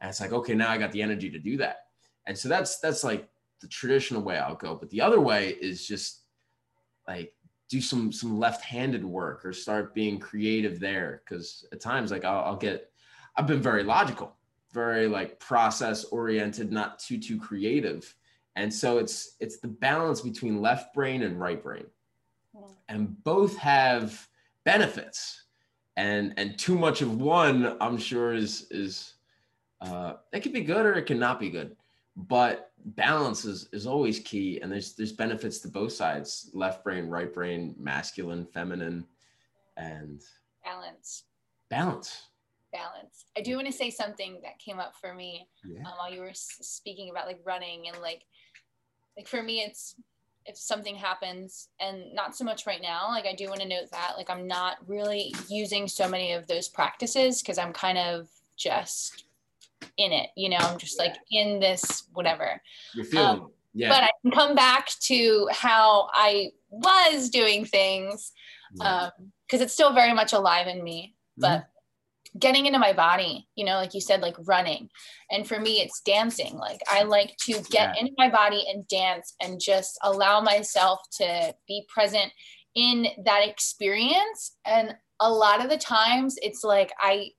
and it's like okay, now I got the energy to do that, and so that's that's like the traditional way I'll go. But the other way is just like do some some left-handed work or start being creative there. Because at times like I'll, I'll get I've been very logical, very like process oriented, not too too creative, and so it's it's the balance between left brain and right brain and both have benefits. And and too much of one i'm sure is is uh it can be good or it cannot be good. But balance is is always key. And there's there's benefits to both sides left brain right brain masculine feminine and balance. Balance. Balance. I do want to say something that came up for me yeah. um, while you were speaking about like running and like like for me it's if something happens and not so much right now like i do want to note that like i'm not really using so many of those practices because i'm kind of just in it you know i'm just yeah. like in this whatever. You're feeling um, yeah. but i can come back to how i was doing things because um, it's still very much alive in me but mm-hmm getting into my body, you know, like you said, like running. And for me, it's dancing. Like I like to get yeah. into my body and dance and just allow myself to be present in that experience. And a lot of the times it's like I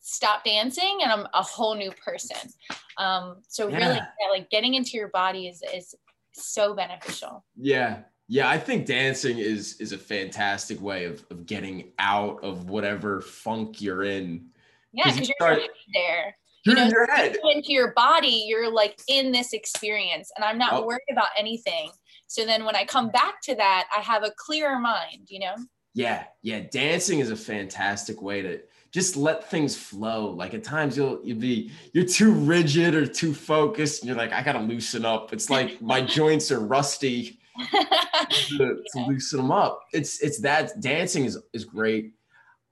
stop dancing and I'm a whole new person. Um, so yeah. really yeah, like getting into your body is, is so beneficial. Yeah. Yeah, I think dancing is is a fantastic way of, of getting out of whatever funk you're in. Yeah, because you are there. You're you know, in your head. Into your body, you're like in this experience, and I'm not oh. worried about anything. So then when I come back to that, I have a clearer mind, you know? Yeah, yeah. Dancing is a fantastic way to just let things flow. Like at times you'll you'll be you're too rigid or too focused, and you're like, I gotta loosen up. It's like (laughs) my joints are rusty to, to loosen them up. It's it's that dancing is is great.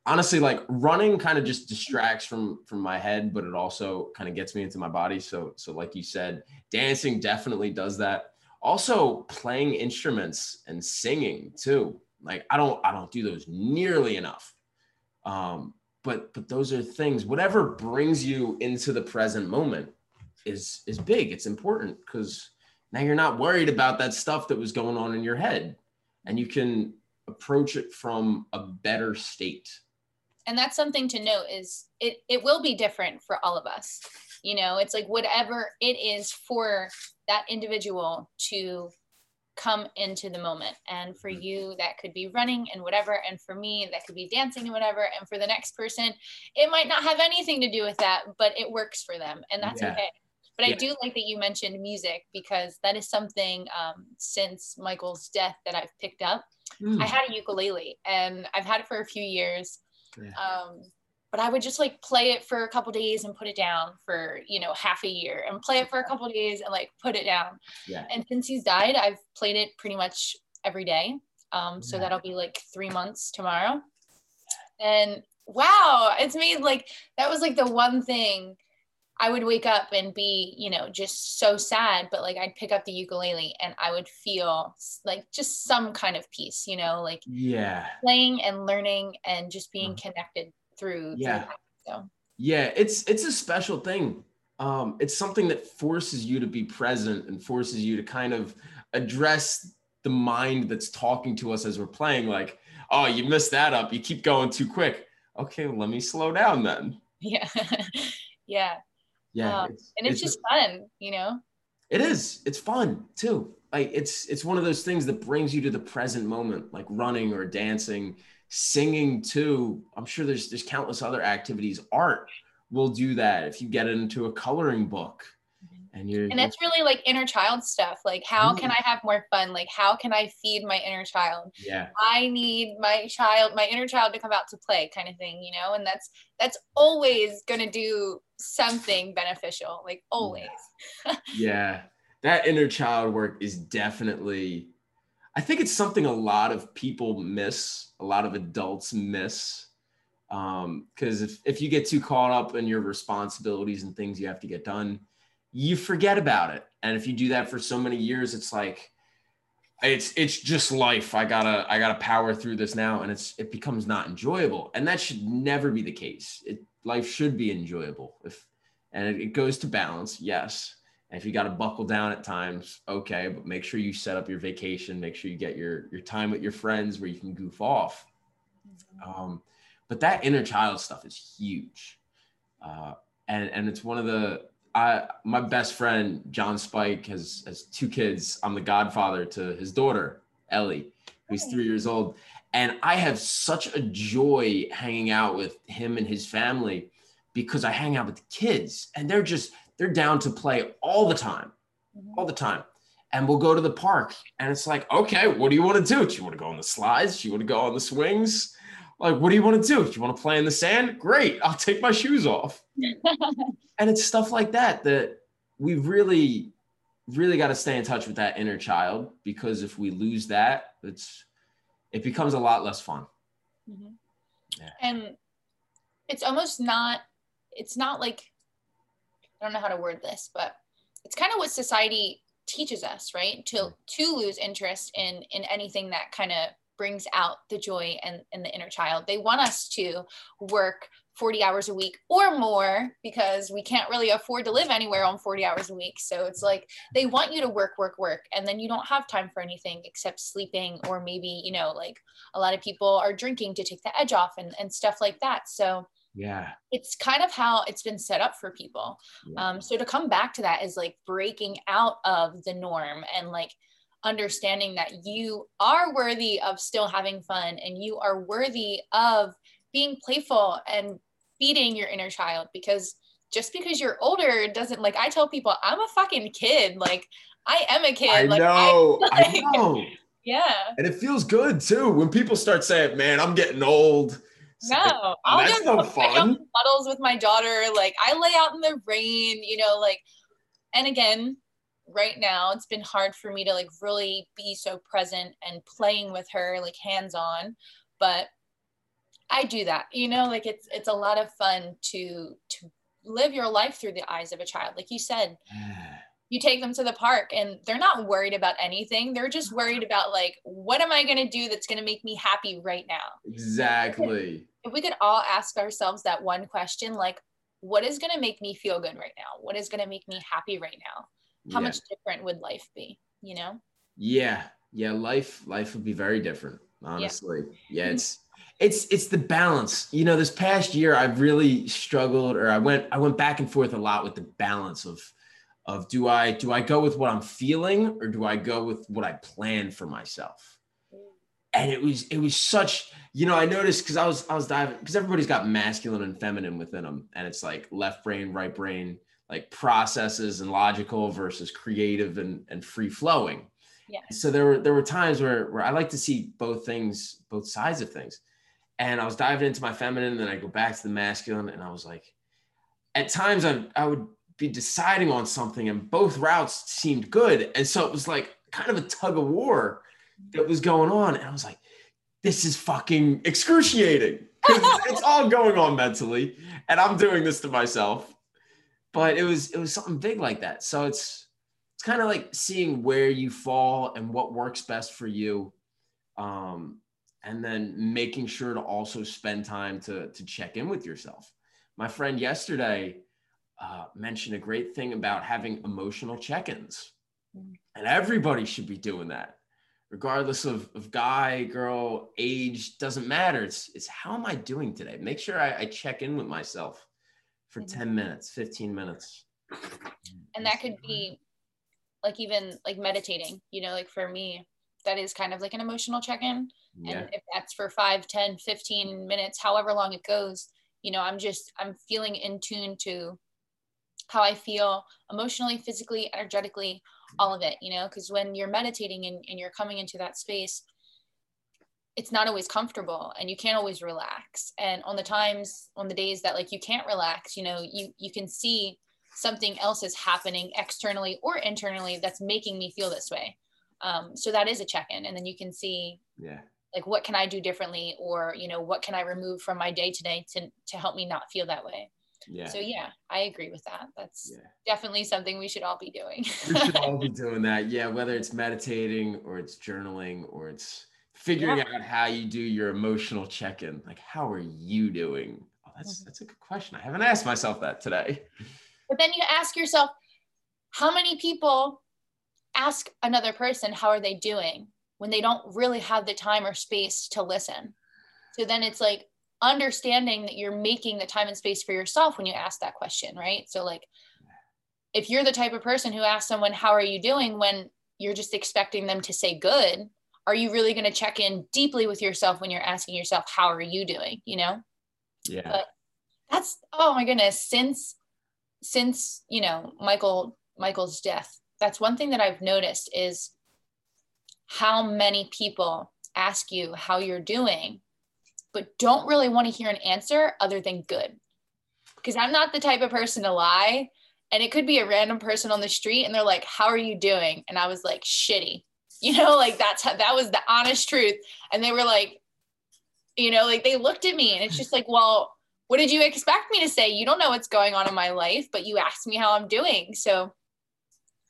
honestly like running kind of just distracts from from my head but it also kind of gets me into my body. So so like you said dancing definitely does that. Also playing instruments and singing too. Like i don't i don't do those nearly enough. Um but but those are things whatever brings you into the present moment is is big. It's important because now you're not worried about that stuff that was going on in your head and you can approach it from a better state. And that's something to note is it it will be different for all of us. You know it's like whatever it is for that individual to come into the moment. And for mm-hmm. you that could be running and whatever. And for me that could be dancing and whatever. And for the next person it might not have anything to do with that but it works for them. And that's yeah. okay but yeah. I do like that you mentioned music because that is something um, since Michael's death that I've picked up. Mm. I had a ukulele and I've had it for a few years. Yeah. Um, but I would just like play it for a couple days and put it down for you know half a year and play it for a couple days and like put it down. Yeah. And since he's died, I've played it pretty much every day. Um, so yeah. that'll be like three months tomorrow. And wow, it's made like that was like the one thing I would wake up and be, you know, just so sad, but like I'd pick up the ukulele and I would feel like just some kind of peace, you know, like yeah, playing and learning and just being mm. connected through. Yeah. Through so yeah, it's it's a special thing. Um, it's something that forces you to be present and forces you to kind of address the mind that's talking to us as we're playing. Like, oh, you messed that up. You keep going too quick. Okay, well, let me slow down then. Yeah. (laughs) yeah yeah um, it's, and it's, it's just fun you know? It is. It's fun too. Like it's it's one of those things that brings you to the present moment like running or dancing singing too. I'm sure there's there's countless other activities. Art will do that if you get into a coloring book and you and that's really like inner child stuff like how can i have more fun? Like how can i feed my inner child? Yeah. I need my child my inner child to come out to play kind of thing you know and that's that's always going to do something beneficial like always. Yeah. (laughs) yeah that inner child work is definitely i think it's something a lot of people miss a lot of adults miss because um, if, if you get too caught up in your responsibilities and things you have to get done you forget about it. And if you do that for so many years, it's like it's it's just life. I gotta I gotta power through this now, and it's it becomes not enjoyable. And that should never be the case. It life should be enjoyable. If and it, it goes to balance, yes. And if you got to buckle down at times, okay, but make sure you set up your vacation. Make sure you get your your time with your friends where you can goof off. Mm-hmm. Um, but that inner child stuff is huge, uh, and and it's one of the I my best friend John Spike has has two kids. I'm the godfather to his daughter Ellie, who's three years old, and I have such a joy hanging out with him and his family because I hang out with the kids and they're just they're down to play all the time, mm-hmm. all the time. And we'll go to the park and it's like, okay, what do you want to do? Do you want to go on the slides? Do you want to go on the swings? Like, what do you want to do? Do you want to play in the sand? Great, I'll take my shoes off. (laughs) and it's stuff like that that we really, really got to stay in touch with that inner child because if we lose that, it's it becomes a lot less fun. Mm-hmm. Yeah. And it's almost not. It's not like I don't know how to word this, but it's kind of what society teaches us, right? To to lose interest in in anything that kind of brings out the joy and, and the inner child. They want us to work 40 hours a week or more because we can't really afford to live anywhere on 40 hours a week. So it's like they want you to work, work, work, and then you don't have time for anything except sleeping, or maybe, you know, like a lot of people are drinking to take the edge off and, and stuff like that. So yeah it's kind of how it's been set up for people yeah. um, so to come back to that is like breaking out of the norm and like understanding that you are worthy of still having fun and you are worthy of being playful and feeding your inner child because just because you're older doesn't like I tell people I'm a fucking kid like I am a kid I like, know I, like, I know. (laughs) Yeah. And it feels good too when people start saying man I'm getting old. No I'll that's no fun. puddles with my daughter like I lay out in the rain you know like and again right now it's been hard for me to like really be so present and playing with her like hands on but I do that. You know, like it's it's a lot of fun to to live your life through the eyes of a child. Like you said, (sighs) you take them to the park and they're not worried about anything. They're just worried about like, what am I going to do that's going to make me happy right now? Exactly. If we could all ask ourselves that one question, like, what is going to make me feel good right now? What is going to make me happy right now? How yeah. much different would life be? You know? Yeah. Yeah. Life, life would be very different, honestly. Yeah. yeah it's, it's it's the balance you know this past year i've really struggled or i went i went back and forth a lot with the balance of of do I do I go with what I'm feeling or do I go with what I plan for myself? And it was it was such you know I noticed because I was I was diving because everybody's got masculine and feminine within them and it's like left brain right brain like processes and logical versus creative and and free flowing. Yeah. So there were there were times where where I like to see both things both sides of things, and I was diving into my feminine and then I go back to the masculine and I was like, at times I I would be deciding on something and both routes seemed good and so it was like kind of a tug of war that was going on and i was like this is fucking excruciating (laughs) it's all going on mentally and i'm doing this to myself but it was it was something big like that. So it's it's kind of like seeing where you fall and what works best for you um, and then making sure to also spend time to to check in with yourself. My friend yesterday uh, mentioned a great thing about having emotional check-ins. And everybody should be doing that regardless of, of guy girl age doesn't matter. It's, it's how am i doing today? Make sure i, I check in with myself for mm-hmm. 10 minutes 15 minutes and that could be like even like meditating you know like for me that is kind of like an emotional check-in yeah. and if that's for 5 10 15 minutes however long it goes you know i'm just i'm feeling in tune to how I feel emotionally, physically, energetically, all of it, you know, because when you're meditating and, and you're coming into that space, it's not always comfortable and you can't always relax. And on the times, on the days that like you can't relax, you know, you you can see something else is happening externally or internally that's making me feel this way. Um, so that is a check-in, and then you can see, yeah, like what can I do differently, or you know, what can I remove from my day today to to help me not feel that way. Yeah. So yeah, I agree with that. That's yeah. definitely something we should all be doing. we should all be (laughs) doing that. Yeah, whether it's meditating or it's journaling or it's figuring yeah. out how you do your emotional check-in. Like how are you doing? Oh, that's mm-hmm. that's a good question. I haven't asked myself that today. But then you ask yourself, how many people ask another person how are they doing when they don't really have the time or space to listen? So then it's like, understanding that you're making the time and space for yourself when you ask that question, right? So, like, if you're the type of person who asks someone, How are you doing? when you're just expecting them to say good, are you really going to check in deeply with yourself when you're asking yourself, How are you doing? You know? Yeah. But that's, oh my goodness, since, since, you know, Michael, Michael's death, that's one thing that I've noticed is how many people ask you how you're doing but don't really want to hear an answer other than good. Because I'm not the type of person to lie. And it could be a random person on the street and they're like, How are you doing? And I was like, Shitty. You know, like that's how that was the honest truth. And they were like, you know, like they looked at me and it's just like, Well, what did you expect me to say? You don't know what's going on in my life, but you asked me how I'm doing. So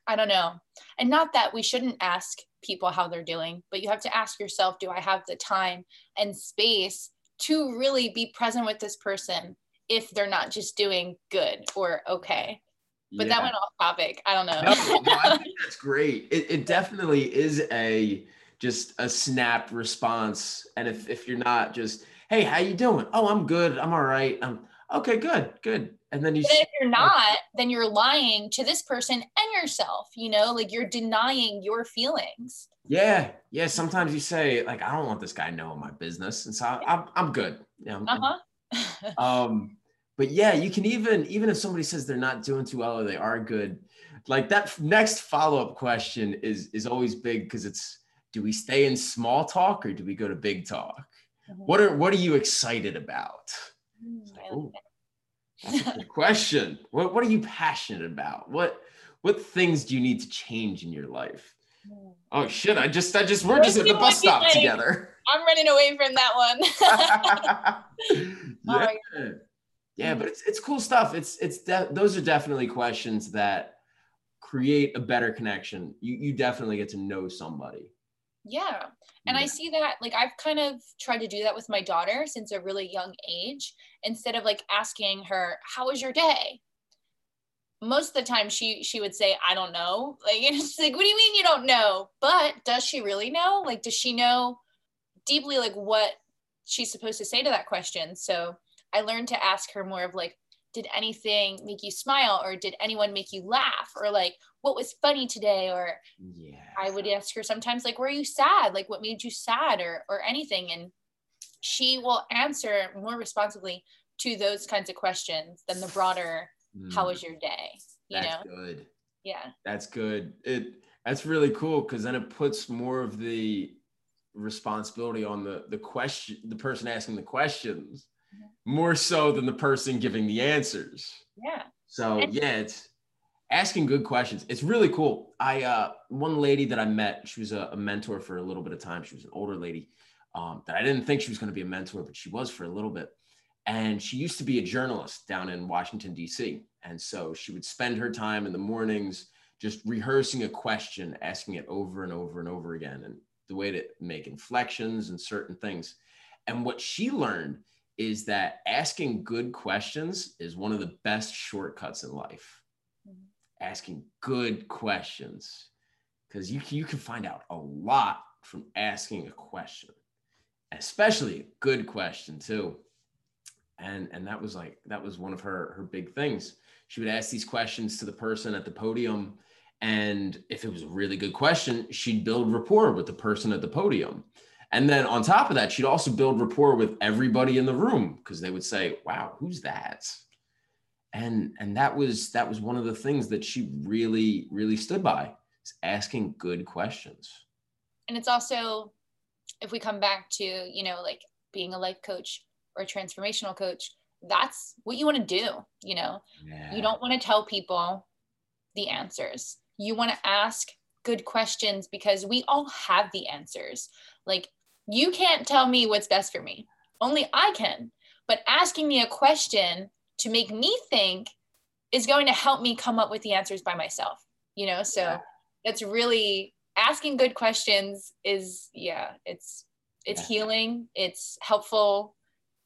I don't know. And not that we shouldn't ask people how they're doing, but you have to ask yourself, do I have the time and space to really be present with this person if they're not just doing good or okay. But yeah. that went off topic. I don't know. no, no, I think (laughs) that's great. It, it definitely is a just a snap response. And if, if you're not just, hey, how you doing? Oh, I'm good. I'm all right. I'm okay, good, good. And then you but if you're not, then you're lying to this person and yourself, you know, like you're denying your feelings. Yeah, yeah. Sometimes you say like, I don't want this guy knowing my business, and so I, I'm I'm good. Yeah. uh-huh. um, but yeah, you can even even if somebody says they're not doing too well or they are good, like that next follow up question is is always big because it's do we stay in small talk or do we go to big talk? Mm-hmm. What are what are you excited about? Mm, like, that's a good question. (laughs) What what are you passionate about? What what things do you need to change in your life? Oh shit! I just, I just, we're just at the bus stop together. I'm running away from that one. (laughs) (laughs) yeah. Oh yeah, mm-hmm. but it's it's cool stuff. It's it's de- those are definitely questions that create a better connection. You you definitely get to know somebody. Yeah. And yeah. I see that like I've kind of tried to do that with my daughter since a really young age. Instead of like asking her, "How was your day?" most of the time she she would say i don't know (laughs) like and it's like what do you mean you don't know but does she really know like does she know deeply like what she's supposed to say to that question so i learned to ask her more of like did anything make you smile or did anyone make you laugh or like what was funny today? Or yeah i would ask her sometimes like were you sad? Like what made you sad or or anything? And she will answer more responsibly to those kinds of questions than the broader mm. how was your day? You that's know? good. Yeah. That's good. It that's really cool because then it puts more of the responsibility on the the question the person asking the questions. More so than the person giving the answers. Yeah. So yeah it's asking good questions. It's really cool. I uh one lady that i met she was a, a mentor for a little bit of time. She was an older lady um, that i didn't think she was going to be a mentor but she was for a little bit. And she used to be a journalist down in Washington, D.C. And so she would spend her time in the mornings just rehearsing a question, asking it over and over and over again, and the way to make inflections and certain things. And what she learned is that asking good questions is one of the best shortcuts in life. Mm-hmm. Asking good questions, because you, you can find out a lot from asking a question, especially a good question, too and and that was like that was one of her her big things she would ask these questions to the person at the podium and if it was a really good question she'd build rapport with the person at the podium and then on top of that she'd also build rapport with everybody in the room because they would say wow who's that and and that was that was one of the things that she really really stood by is asking good questions and it's also if we come back to you know like being a life coach or a transformational coach, that's what you want to do. You know, yeah. you don't want to tell people the answers. You want to ask good questions because we all have the answers. Like, you can't tell me what's best for me, only I can. But asking me a question to make me think is going to help me come up with the answers by myself, you know? So yeah. it's really asking good questions is, yeah, it's, it's yeah. healing, it's helpful,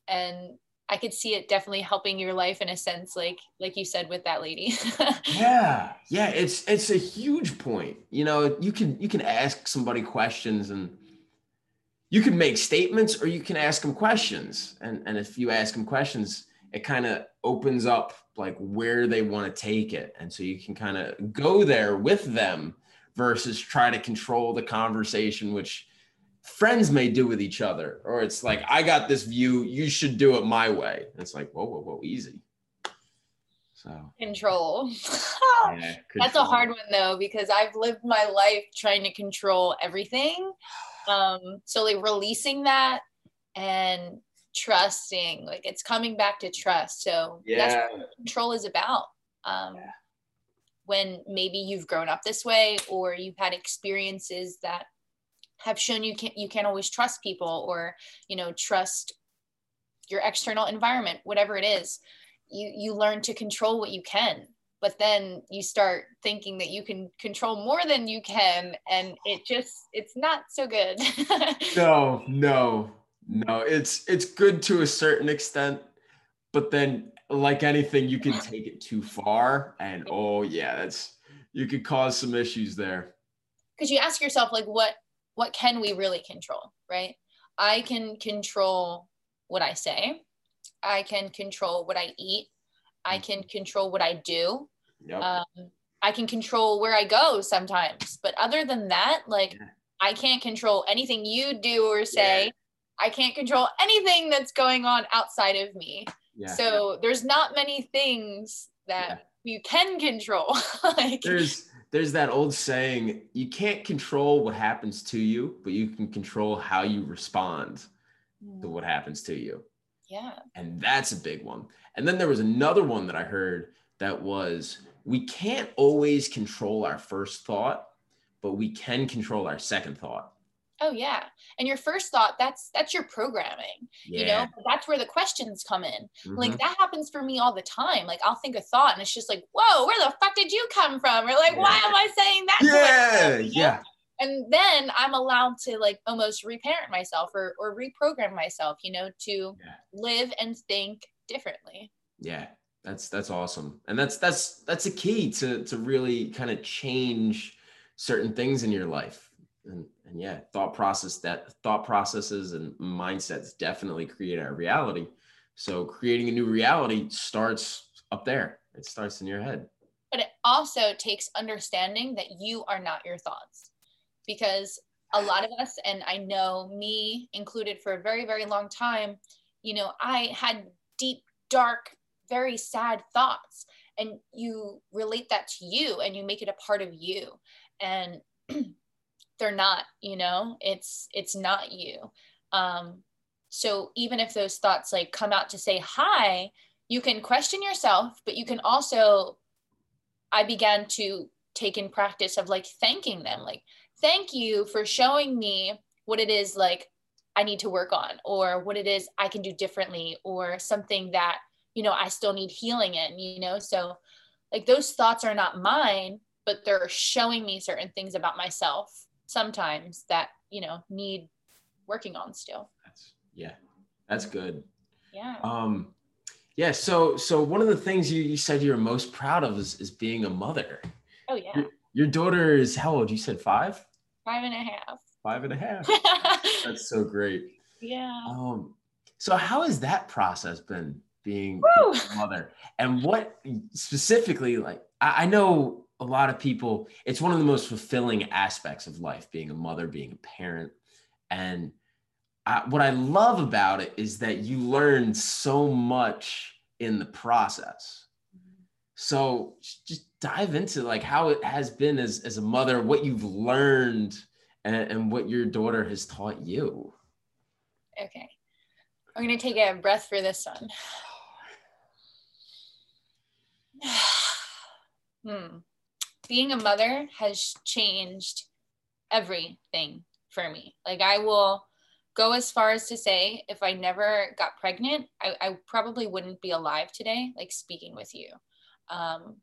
and I could see it definitely helping your life in a sense, like like you said with that lady. (laughs) yeah, yeah, it's it's a huge point. You know, you can you can ask somebody questions and you can make statements or you can ask them questions. And and if you ask them questions, it kind of opens up like where they want to take it, and so you can kind of go there with them versus try to control the conversation, which friends may do with each other, or it's like, I got this view, you should do it my way. it's like, whoa, whoa, whoa, easy. So control. (laughs) yeah, That's a hard one though, because I've lived my life trying to control everything. Um, so like releasing that and trusting, like it's coming back to trust. So yeah. that's what control is about. Um, yeah. when maybe you've grown up this way or you've had experiences that have shown you can't you can't always trust people or you know trust your external environment whatever it is you you learn to control what you can but then you start thinking that you can control more than you can and it just it's not so good (laughs) no no no it's it's good to a certain extent but then like anything you can take it too far and oh yeah that's you could cause some issues there because you ask yourself like what what can we really control, right? I can control what I say. I can control what I eat. I can mm-hmm. control what I do. Yep. Um, I can control where I go sometimes. But other than that, like yeah. I can't control anything you do or say. Yeah. I can't control anything that's going on outside of me. Yeah. So there's not many things that you can control. (laughs) like, there's there's that old saying you can't control what happens to you but you can control how you respond mm. to what happens to you yeah and that's a big one and then there was another one that i heard that was we can't always control our first thought but we can control our second thought. Oh yeah. And your first thought, that's that's your programming. Yeah. You know, that's where the questions come in. Mm-hmm. Like that happens for me all the time. Like I'll think a thought and it's just like, whoa, where the fuck did you come from? Or like, yeah. why am I saying that? Yeah, yeah. And then I'm allowed to like almost reparent myself or or reprogram myself, you know, to yeah. live and think differently. Yeah. That's that's awesome. And that's that's that's a key to to really kind of change certain things in your life. And, and yeah thought process that thought processes and mindsets definitely create our reality. So creating a new reality starts up there. It starts in your head. But it also takes understanding that you are not your thoughts. Because a lot of us and i know me included for a very very long time you know i had deep dark very sad thoughts and you relate that to you and you make it a part of you. And (clears throat) they're not you know? It's it's not you. Um so even if those thoughts like come out to say hi you can question yourself but you can also i began to take in practice of like thanking them like thank you for showing me what it is like i need to work on or what it is i can do differently or something that you know i still need healing in you know? So like those thoughts are not mine but they're showing me certain things about myself sometimes that you know need working on still. That's yeah that's good. Yeah. Um yeah so so one of the things you, you said you're most proud of is, is being a mother. Oh yeah. Your, your daughter is how old? You said five? Five and a half. Five and a half. (laughs) That's so great. Yeah. Um so how has that process been being, a mother and what specifically like I, I know a lot of people, it's one of the most fulfilling aspects of life being a mother, being a parent. And I, what I love about it is that you learn so much in the process. So just dive into like how it has been as, as a mother, what you've learned and, and what your daughter has taught you. Okay. I'm going to take a breath for this one. (sighs) hmm being a mother has changed everything for me. Like I will go as far as to say if I never got pregnant, I, I probably wouldn't be alive today, like speaking with you. Um,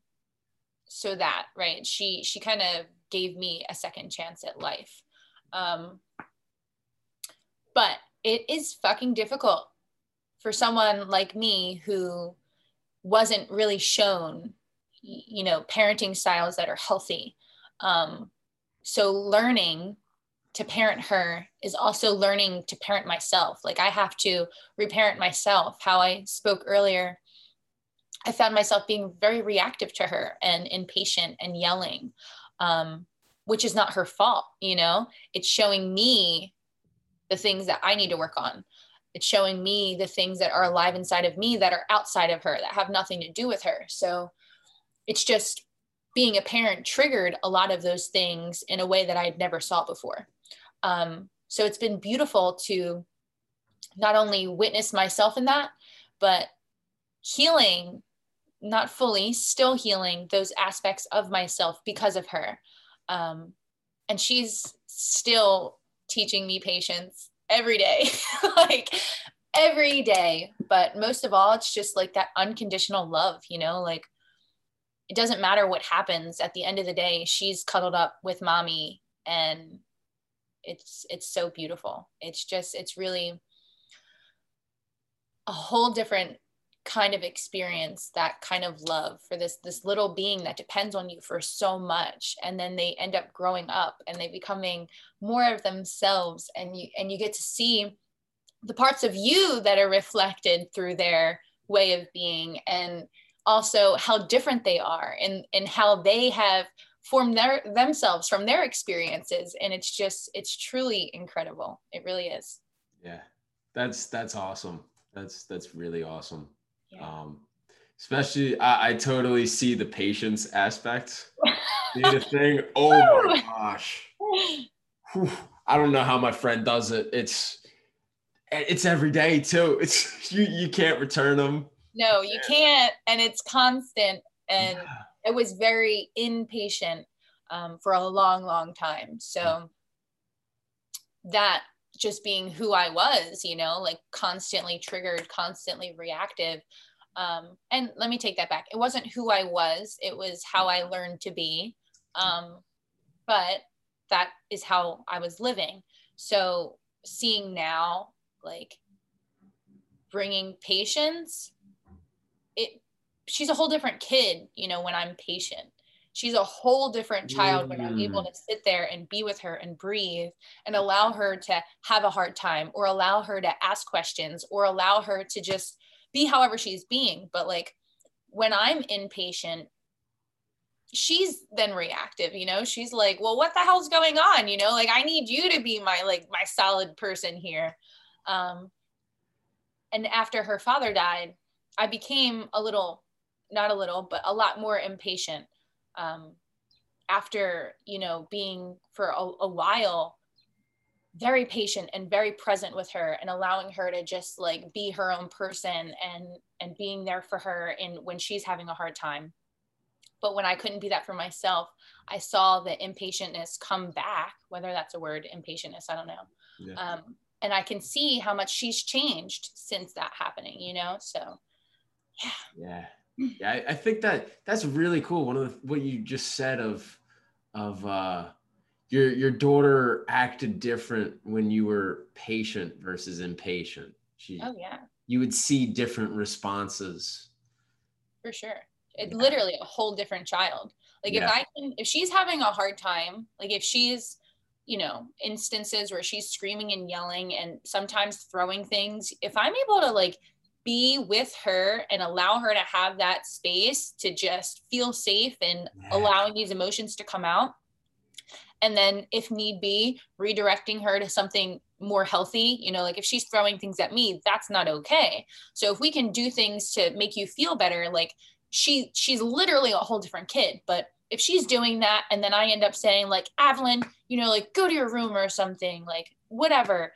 so that right, she she kind of gave me a second chance at life. Um, but it is fucking difficult for someone like me who wasn't really shown you know parenting styles that are healthy. Um, so learning to parent her is also learning to parent myself. Like i have to reparent myself. How i spoke earlier i found myself being very reactive to her and impatient and yelling um, which is not her fault you know? It's showing me the things that i need to work on it's showing me the things that are alive inside of me that are outside of her that have nothing to do with her so it's just being a parent triggered a lot of those things in a way that I'd never saw before. Um, so it's been beautiful to not only witness myself in that, but healing, not fully, still healing those aspects of myself because of her. Um, and she's still teaching me patience every day, (laughs) like every day. But most of all, it's just like that unconditional love, you know, like it doesn't matter what happens at the end of the day she's cuddled up with mommy and it's it's so beautiful it's just it's really a whole different kind of experience that kind of love for this this little being that depends on you for so much. And then they end up growing up and they becoming more of themselves. And you and you get to see the parts of you that are reflected through their way of being and also how different they are and and how they have formed their themselves from their experiences. And it's just it's truly incredible. It really is. Yeah. That's that's awesome. That's that's really awesome yeah. um especially I, I totally see the patience aspect the thing oh my (laughs) gosh Whew. i don't know how my friend does it it's it's every day too it's (laughs) you you can't return them no you can't and it's constant and yeah. it was very impatient um, for a long, long time. So that just being who I was, you know, like constantly triggered, constantly reactive. Um, and let me take that back. It wasn't who I was, it was how I learned to be. Um, but that is how I was living. So seeing now, like bringing patience, it she's a whole different kid, you know, when I'm patient. She's a whole different child when I'm able mm. to sit there and be with her and breathe and allow her to have a hard time or allow her to ask questions or allow her to just be however she's being. But like when I'm impatient, she's then reactive you know? She's like well what the hell's going on? You know? Like i need you to be my like my solid person here. Um and after her father died i became a little not a little but a lot more impatient um after you know being for a, a while very patient and very present with her and allowing her to just like be her own person and and being there for her in when she's having a hard time but when I couldn't be that for myself, I saw the impatientness come back, whether that's a word, impatientness, I don't know. Yeah. Um, and I can see how much she's changed since that happening, you know? So, yeah. Yeah. Yeah. I, I think that that's really cool. One of the, what you just said of, of, uh, your, your daughter acted different when you were patient versus impatient. She, oh yeah. You would see different responses. For sure it's yeah. literally a whole different child like yeah. if i can if she's having a hard time like if she's you know instances where she's screaming and yelling and sometimes throwing things if i'm able to like be with her and allow her to have that space to just feel safe and yeah. allowing these emotions to come out and then if need be redirecting her to something more healthy you know like if she's throwing things at me that's not okay so if we can do things to make you feel better like she she's literally a whole different kid but if she's doing that and then i end up saying like Avalyn you know like go to your room or something like whatever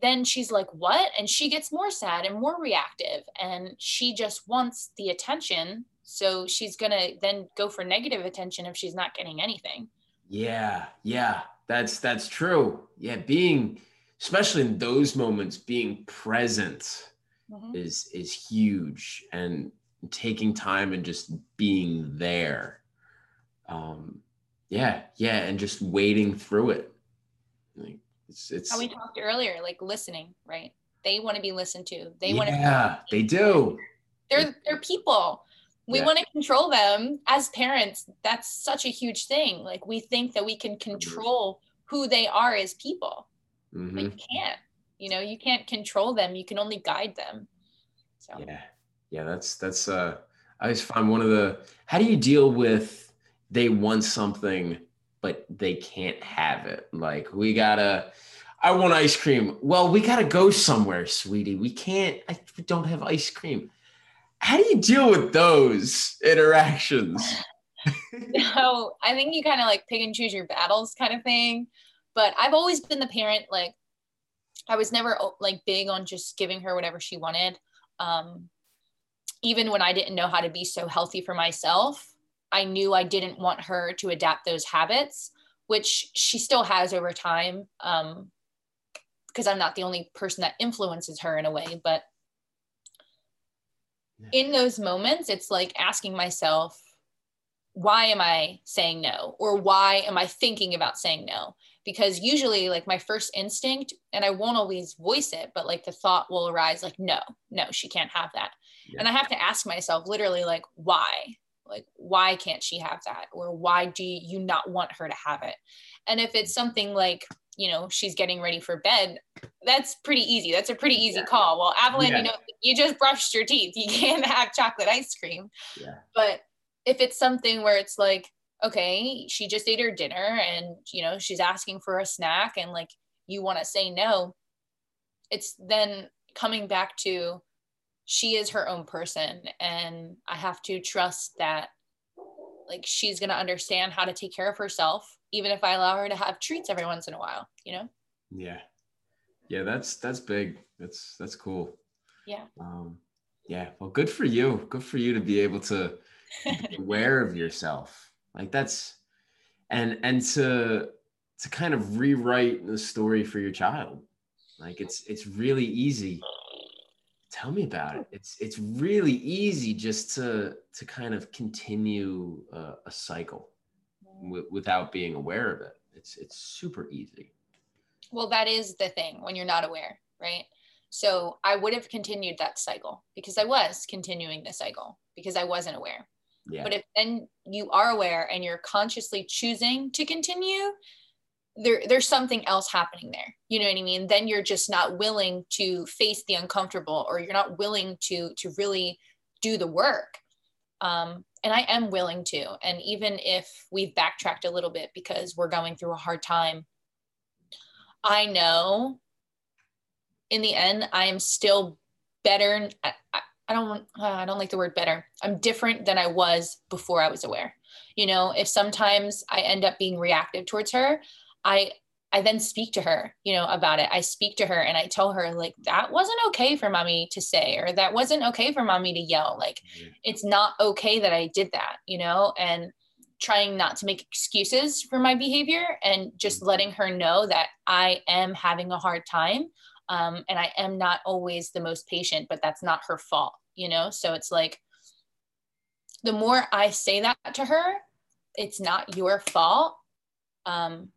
then she's like what and she gets more sad and more reactive and she just wants the attention so she's gonna then go for negative attention if she's not getting anything yeah yeah that's that's true yeah being especially in those moments being present mm-hmm. is is huge and taking time and just being there. Um, yeah, yeah, and just wading through it. Like it's it's how we talked earlier, like listening, right? They want to be listened to. They yeah, want to. Yeah, they do. They're they're people. We yeah. want to control them as parents. That's such a huge thing. Like we think that we can control who they are as people, mm-hmm. but you can't. You know, you can't control them. You can only guide them. So. Yeah, yeah, that's that's uh I always find one of the how do you deal with they want something but they can't have it? Like we gotta I want ice cream. Well, we gotta go somewhere, sweetie. We can't I don't have ice cream. How do you deal with those interactions? (laughs) no, I think you kind of like pick and choose your battles kind of thing. But I've always been the parent, like I was never like big on just giving her whatever she wanted. Um, even when I didn't know how to be so healthy for myself, I knew I didn't want her to adapt those habits, which she still has over time. Um, because I'm not the only person that influences her in a way, but in those moments, it's like asking myself, why am I saying no? Or why am I thinking about saying no? Because usually, like my first instinct, and I won't always voice it, but like the thought will arise, like, no, no, she can't have that yeah. and i have to ask myself literally like why like why can't she have that or why do you not want her to have it and if it's something like you know she's getting ready for bed that's pretty easy that's a pretty easy yeah. call well Avalyn yeah. you know you just brushed your teeth you (laughs) can't have chocolate ice cream yeah. but if it's something where it's like okay she just ate her dinner and you know she's asking for a snack and like you want to say no it's then coming back to she is her own person and i have to trust that like she's going to understand how to take care of herself even if i allow her to have treats every once in a while you know? Yeah. Yeah that's that's big. That's that's cool. Yeah. Um yeah well good for you. Good for you to be able to be aware of yourself. Like that's and and to to kind of rewrite the story for your child. Like it's it's really easy tell me about it. It's it's really easy just to to kind of continue a, a cycle mm-hmm. w- without being aware of it. It's it's super easy. Well that is the thing when you're not aware right? So i would have continued that cycle because i was continuing the cycle because i wasn't aware. Yeah. but if then you are aware and you're consciously choosing to continue there there's something else happening there. You know what i mean? Then you're just not willing to face the uncomfortable or you're not willing to to really do the work. Um, and i am willing to. And even if we've backtracked a little bit because we're going through a hard time i know in the end i am still better. I, I don't i don't like the word better. I'm different than i was before i was aware. You know if sometimes i end up being reactive towards her I I then speak to her, you know, about it. I speak to her and I tell her like that wasn't okay for mommy to say or that wasn't okay for mommy to yell. Like mm-hmm. it's not okay that I did that, you know, and trying not to make excuses for my behavior and just mm-hmm. letting her know that I am having a hard time um, and I am not always the most patient, but that's not her fault, you know? So it's like the more I say that to her, it's not your fault. Um,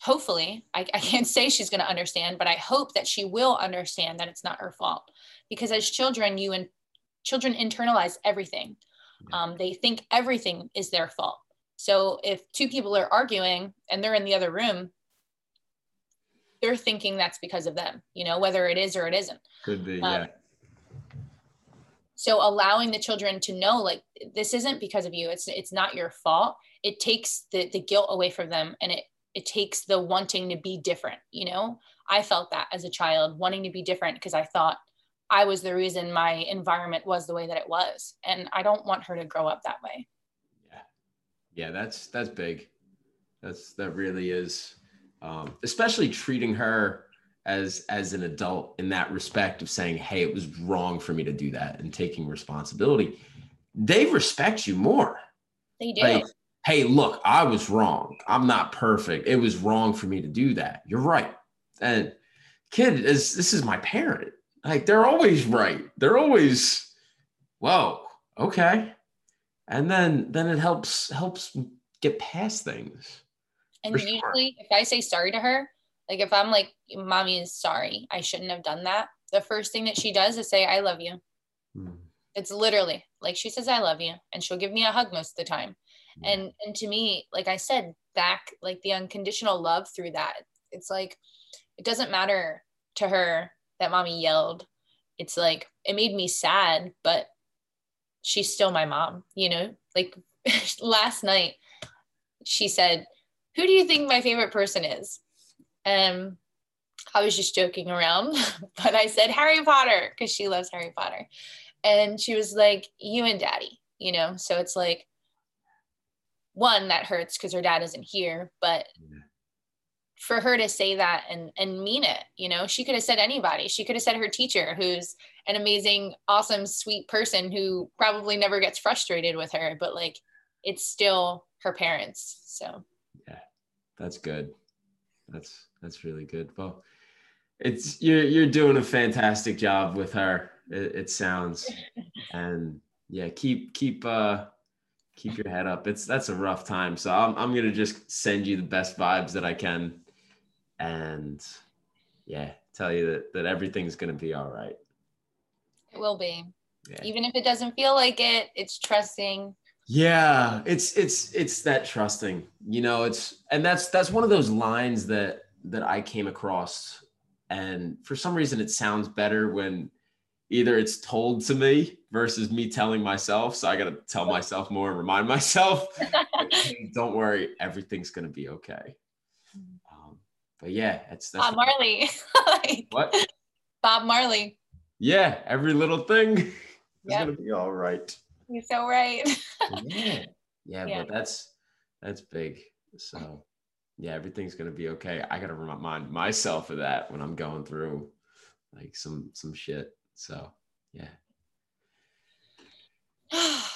hopefully I, I can't (laughs) say she's going to understand but i hope that she will understand that it's not her fault. Because as children you and children internalize everything. Um, they think everything is their fault. So if two people are arguing and they're in the other room they're thinking that's because of them you know whether it is or it isn't. Could be um, yeah. so allowing the children to know like this isn't because of you. It's it's not your fault. It takes the the guilt away from them and it it takes the wanting to be different you know? I felt that as a child wanting to be different because i thought i was the reason my environment was the way that it was and i don't want her to grow up that way. Yeah. Yeah that's that's big. That's that really is um, especially treating her as as an adult in that respect of saying hey it was wrong for me to do that and taking responsibility. They respect you more. They do. Like, hey, look, I was wrong. I'm not perfect. It was wrong for me to do that. You're right. And kid, is this is my parent. Like they're always right. They're always, whoa, okay. And then then it helps helps get past things. And usually sure. if I say sorry to her, like if I'm like, mommy is sorry, I shouldn't have done that. The first thing that she does is say, I love you. Hmm. It's literally like she says, I love you. And she'll give me a hug most of the time and and to me like i said back like the unconditional love through that it's like it doesn't matter to her that mommy yelled. It's like it made me sad but she's still my mom you know? Like (laughs) last night she said who do you think my favorite person is? And i was just joking around (laughs) but i said harry potter because she loves harry potter. And she was like you and daddy you know? So it's like one that hurts because her dad isn't here but yeah. for her to say that and and mean it you know she could have said anybody. She could have said her teacher who's an amazing awesome sweet person who probably never gets frustrated with her but like it's still her parents so. Yeah that's good. That's that's really good. Well it's you're you're doing a fantastic job with her it, it sounds. (laughs) And yeah keep keep uh keep your head up. It's that's a rough time. So I'm I'm gonna just send you the best vibes that I can, and yeah, tell you that that everything's gonna be all right. It will be. Yeah. Even if it doesn't feel like it, it's trusting. Yeah, it's it's it's that trusting. You know, it's and that's that's one of those lines that that I came across and for some reason it sounds better when either it's told to me versus me telling myself. So I got to tell myself more and remind myself, (laughs) don't worry, everything's going to be okay. Um, but yeah, it's that's Bob Marley. (laughs) like, what? Bob Marley. Yeah, every little thing (laughs) is yep. going to be all right. You're so right. yeah. yeah. Yeah, but that's that's big. So yeah, everything's going to be okay. I got to remind myself of that when I'm going through like some some shit. So yeah. (sighs)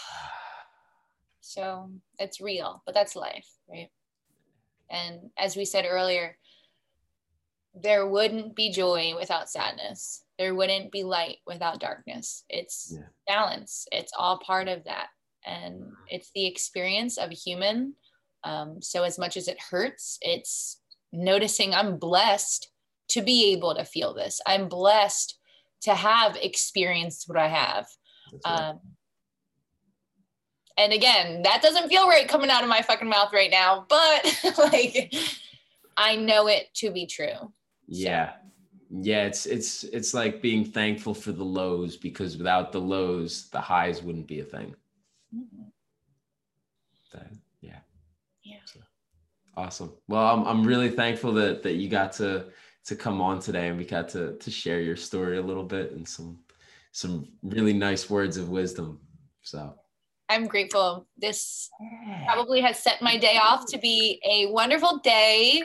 So it's real, but that's life, right? And as we said earlier, there wouldn't be joy without sadness. There wouldn't be light without darkness. It's yeah. balance. It's all part of that. And it's the experience of a human. Um, so, as much as it hurts, it's noticing I'm blessed to be able to feel this. I'm blessed to have experienced what I have. Right. Um, and again, that doesn't feel right coming out of my fucking mouth right now, but (laughs) like I know it to be true. Yeah. So. Yeah, it's it's it's like being thankful for the lows because without the lows, the highs wouldn't be a thing. Mm-hmm. That, yeah. Yeah. So, awesome. Well, I'm I'm really thankful that that you got to to come on today and we got to to share your story a little bit and some some really nice words of wisdom. So I'm grateful. This probably has set my day off to be a wonderful day.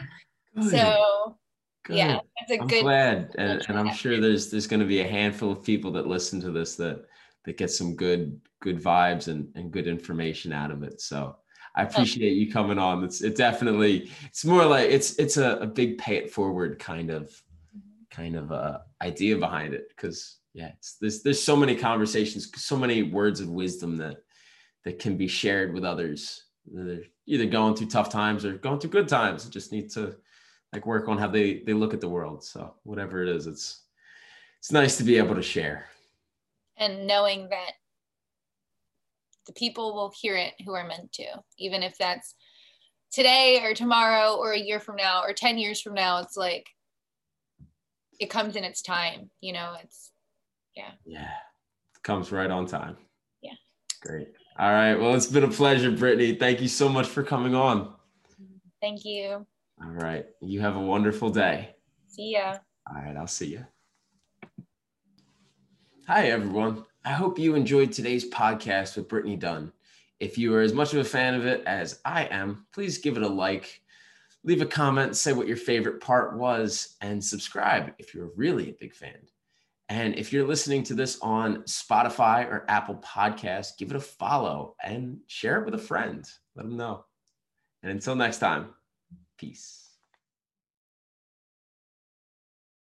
Good. So good. yeah, that's a I'm good. Glad, and, and I'm sure there's there's going to be a handful of people that listen to this that that get some good good vibes and and good information out of it. So I appreciate you coming on. It's it definitely it's more like it's it's a, a big pay it forward kind of kind of uh, idea behind it because yeah, it's there's there's so many conversations, so many words of wisdom that that can be shared with others. They're either going through tough times or going through good times. Just need to like work on how they they look at the world. So whatever it is, it's it's nice to be able to share. And knowing that the people will hear it who are meant to, even if that's today or tomorrow or a year from now or 10 years from now, it's like it comes in its time, you know, it's yeah. Yeah. It comes right on time. Yeah. Great. All right. Well, it's been a pleasure, Brittany. Thank you so much for coming on. Thank you. All right. You have a wonderful day. See ya. All right. I'll see you. Hi, everyone. I hope you enjoyed today's podcast with Brittany Dunn. If you are as much of a fan of it as I am, please give it a like, leave a comment, say what your favorite part was, and subscribe if you're really a big fan. And if you're listening to this on Spotify or Apple Podcasts, give it a follow and share it with a friend. Let them know. And until next time, peace.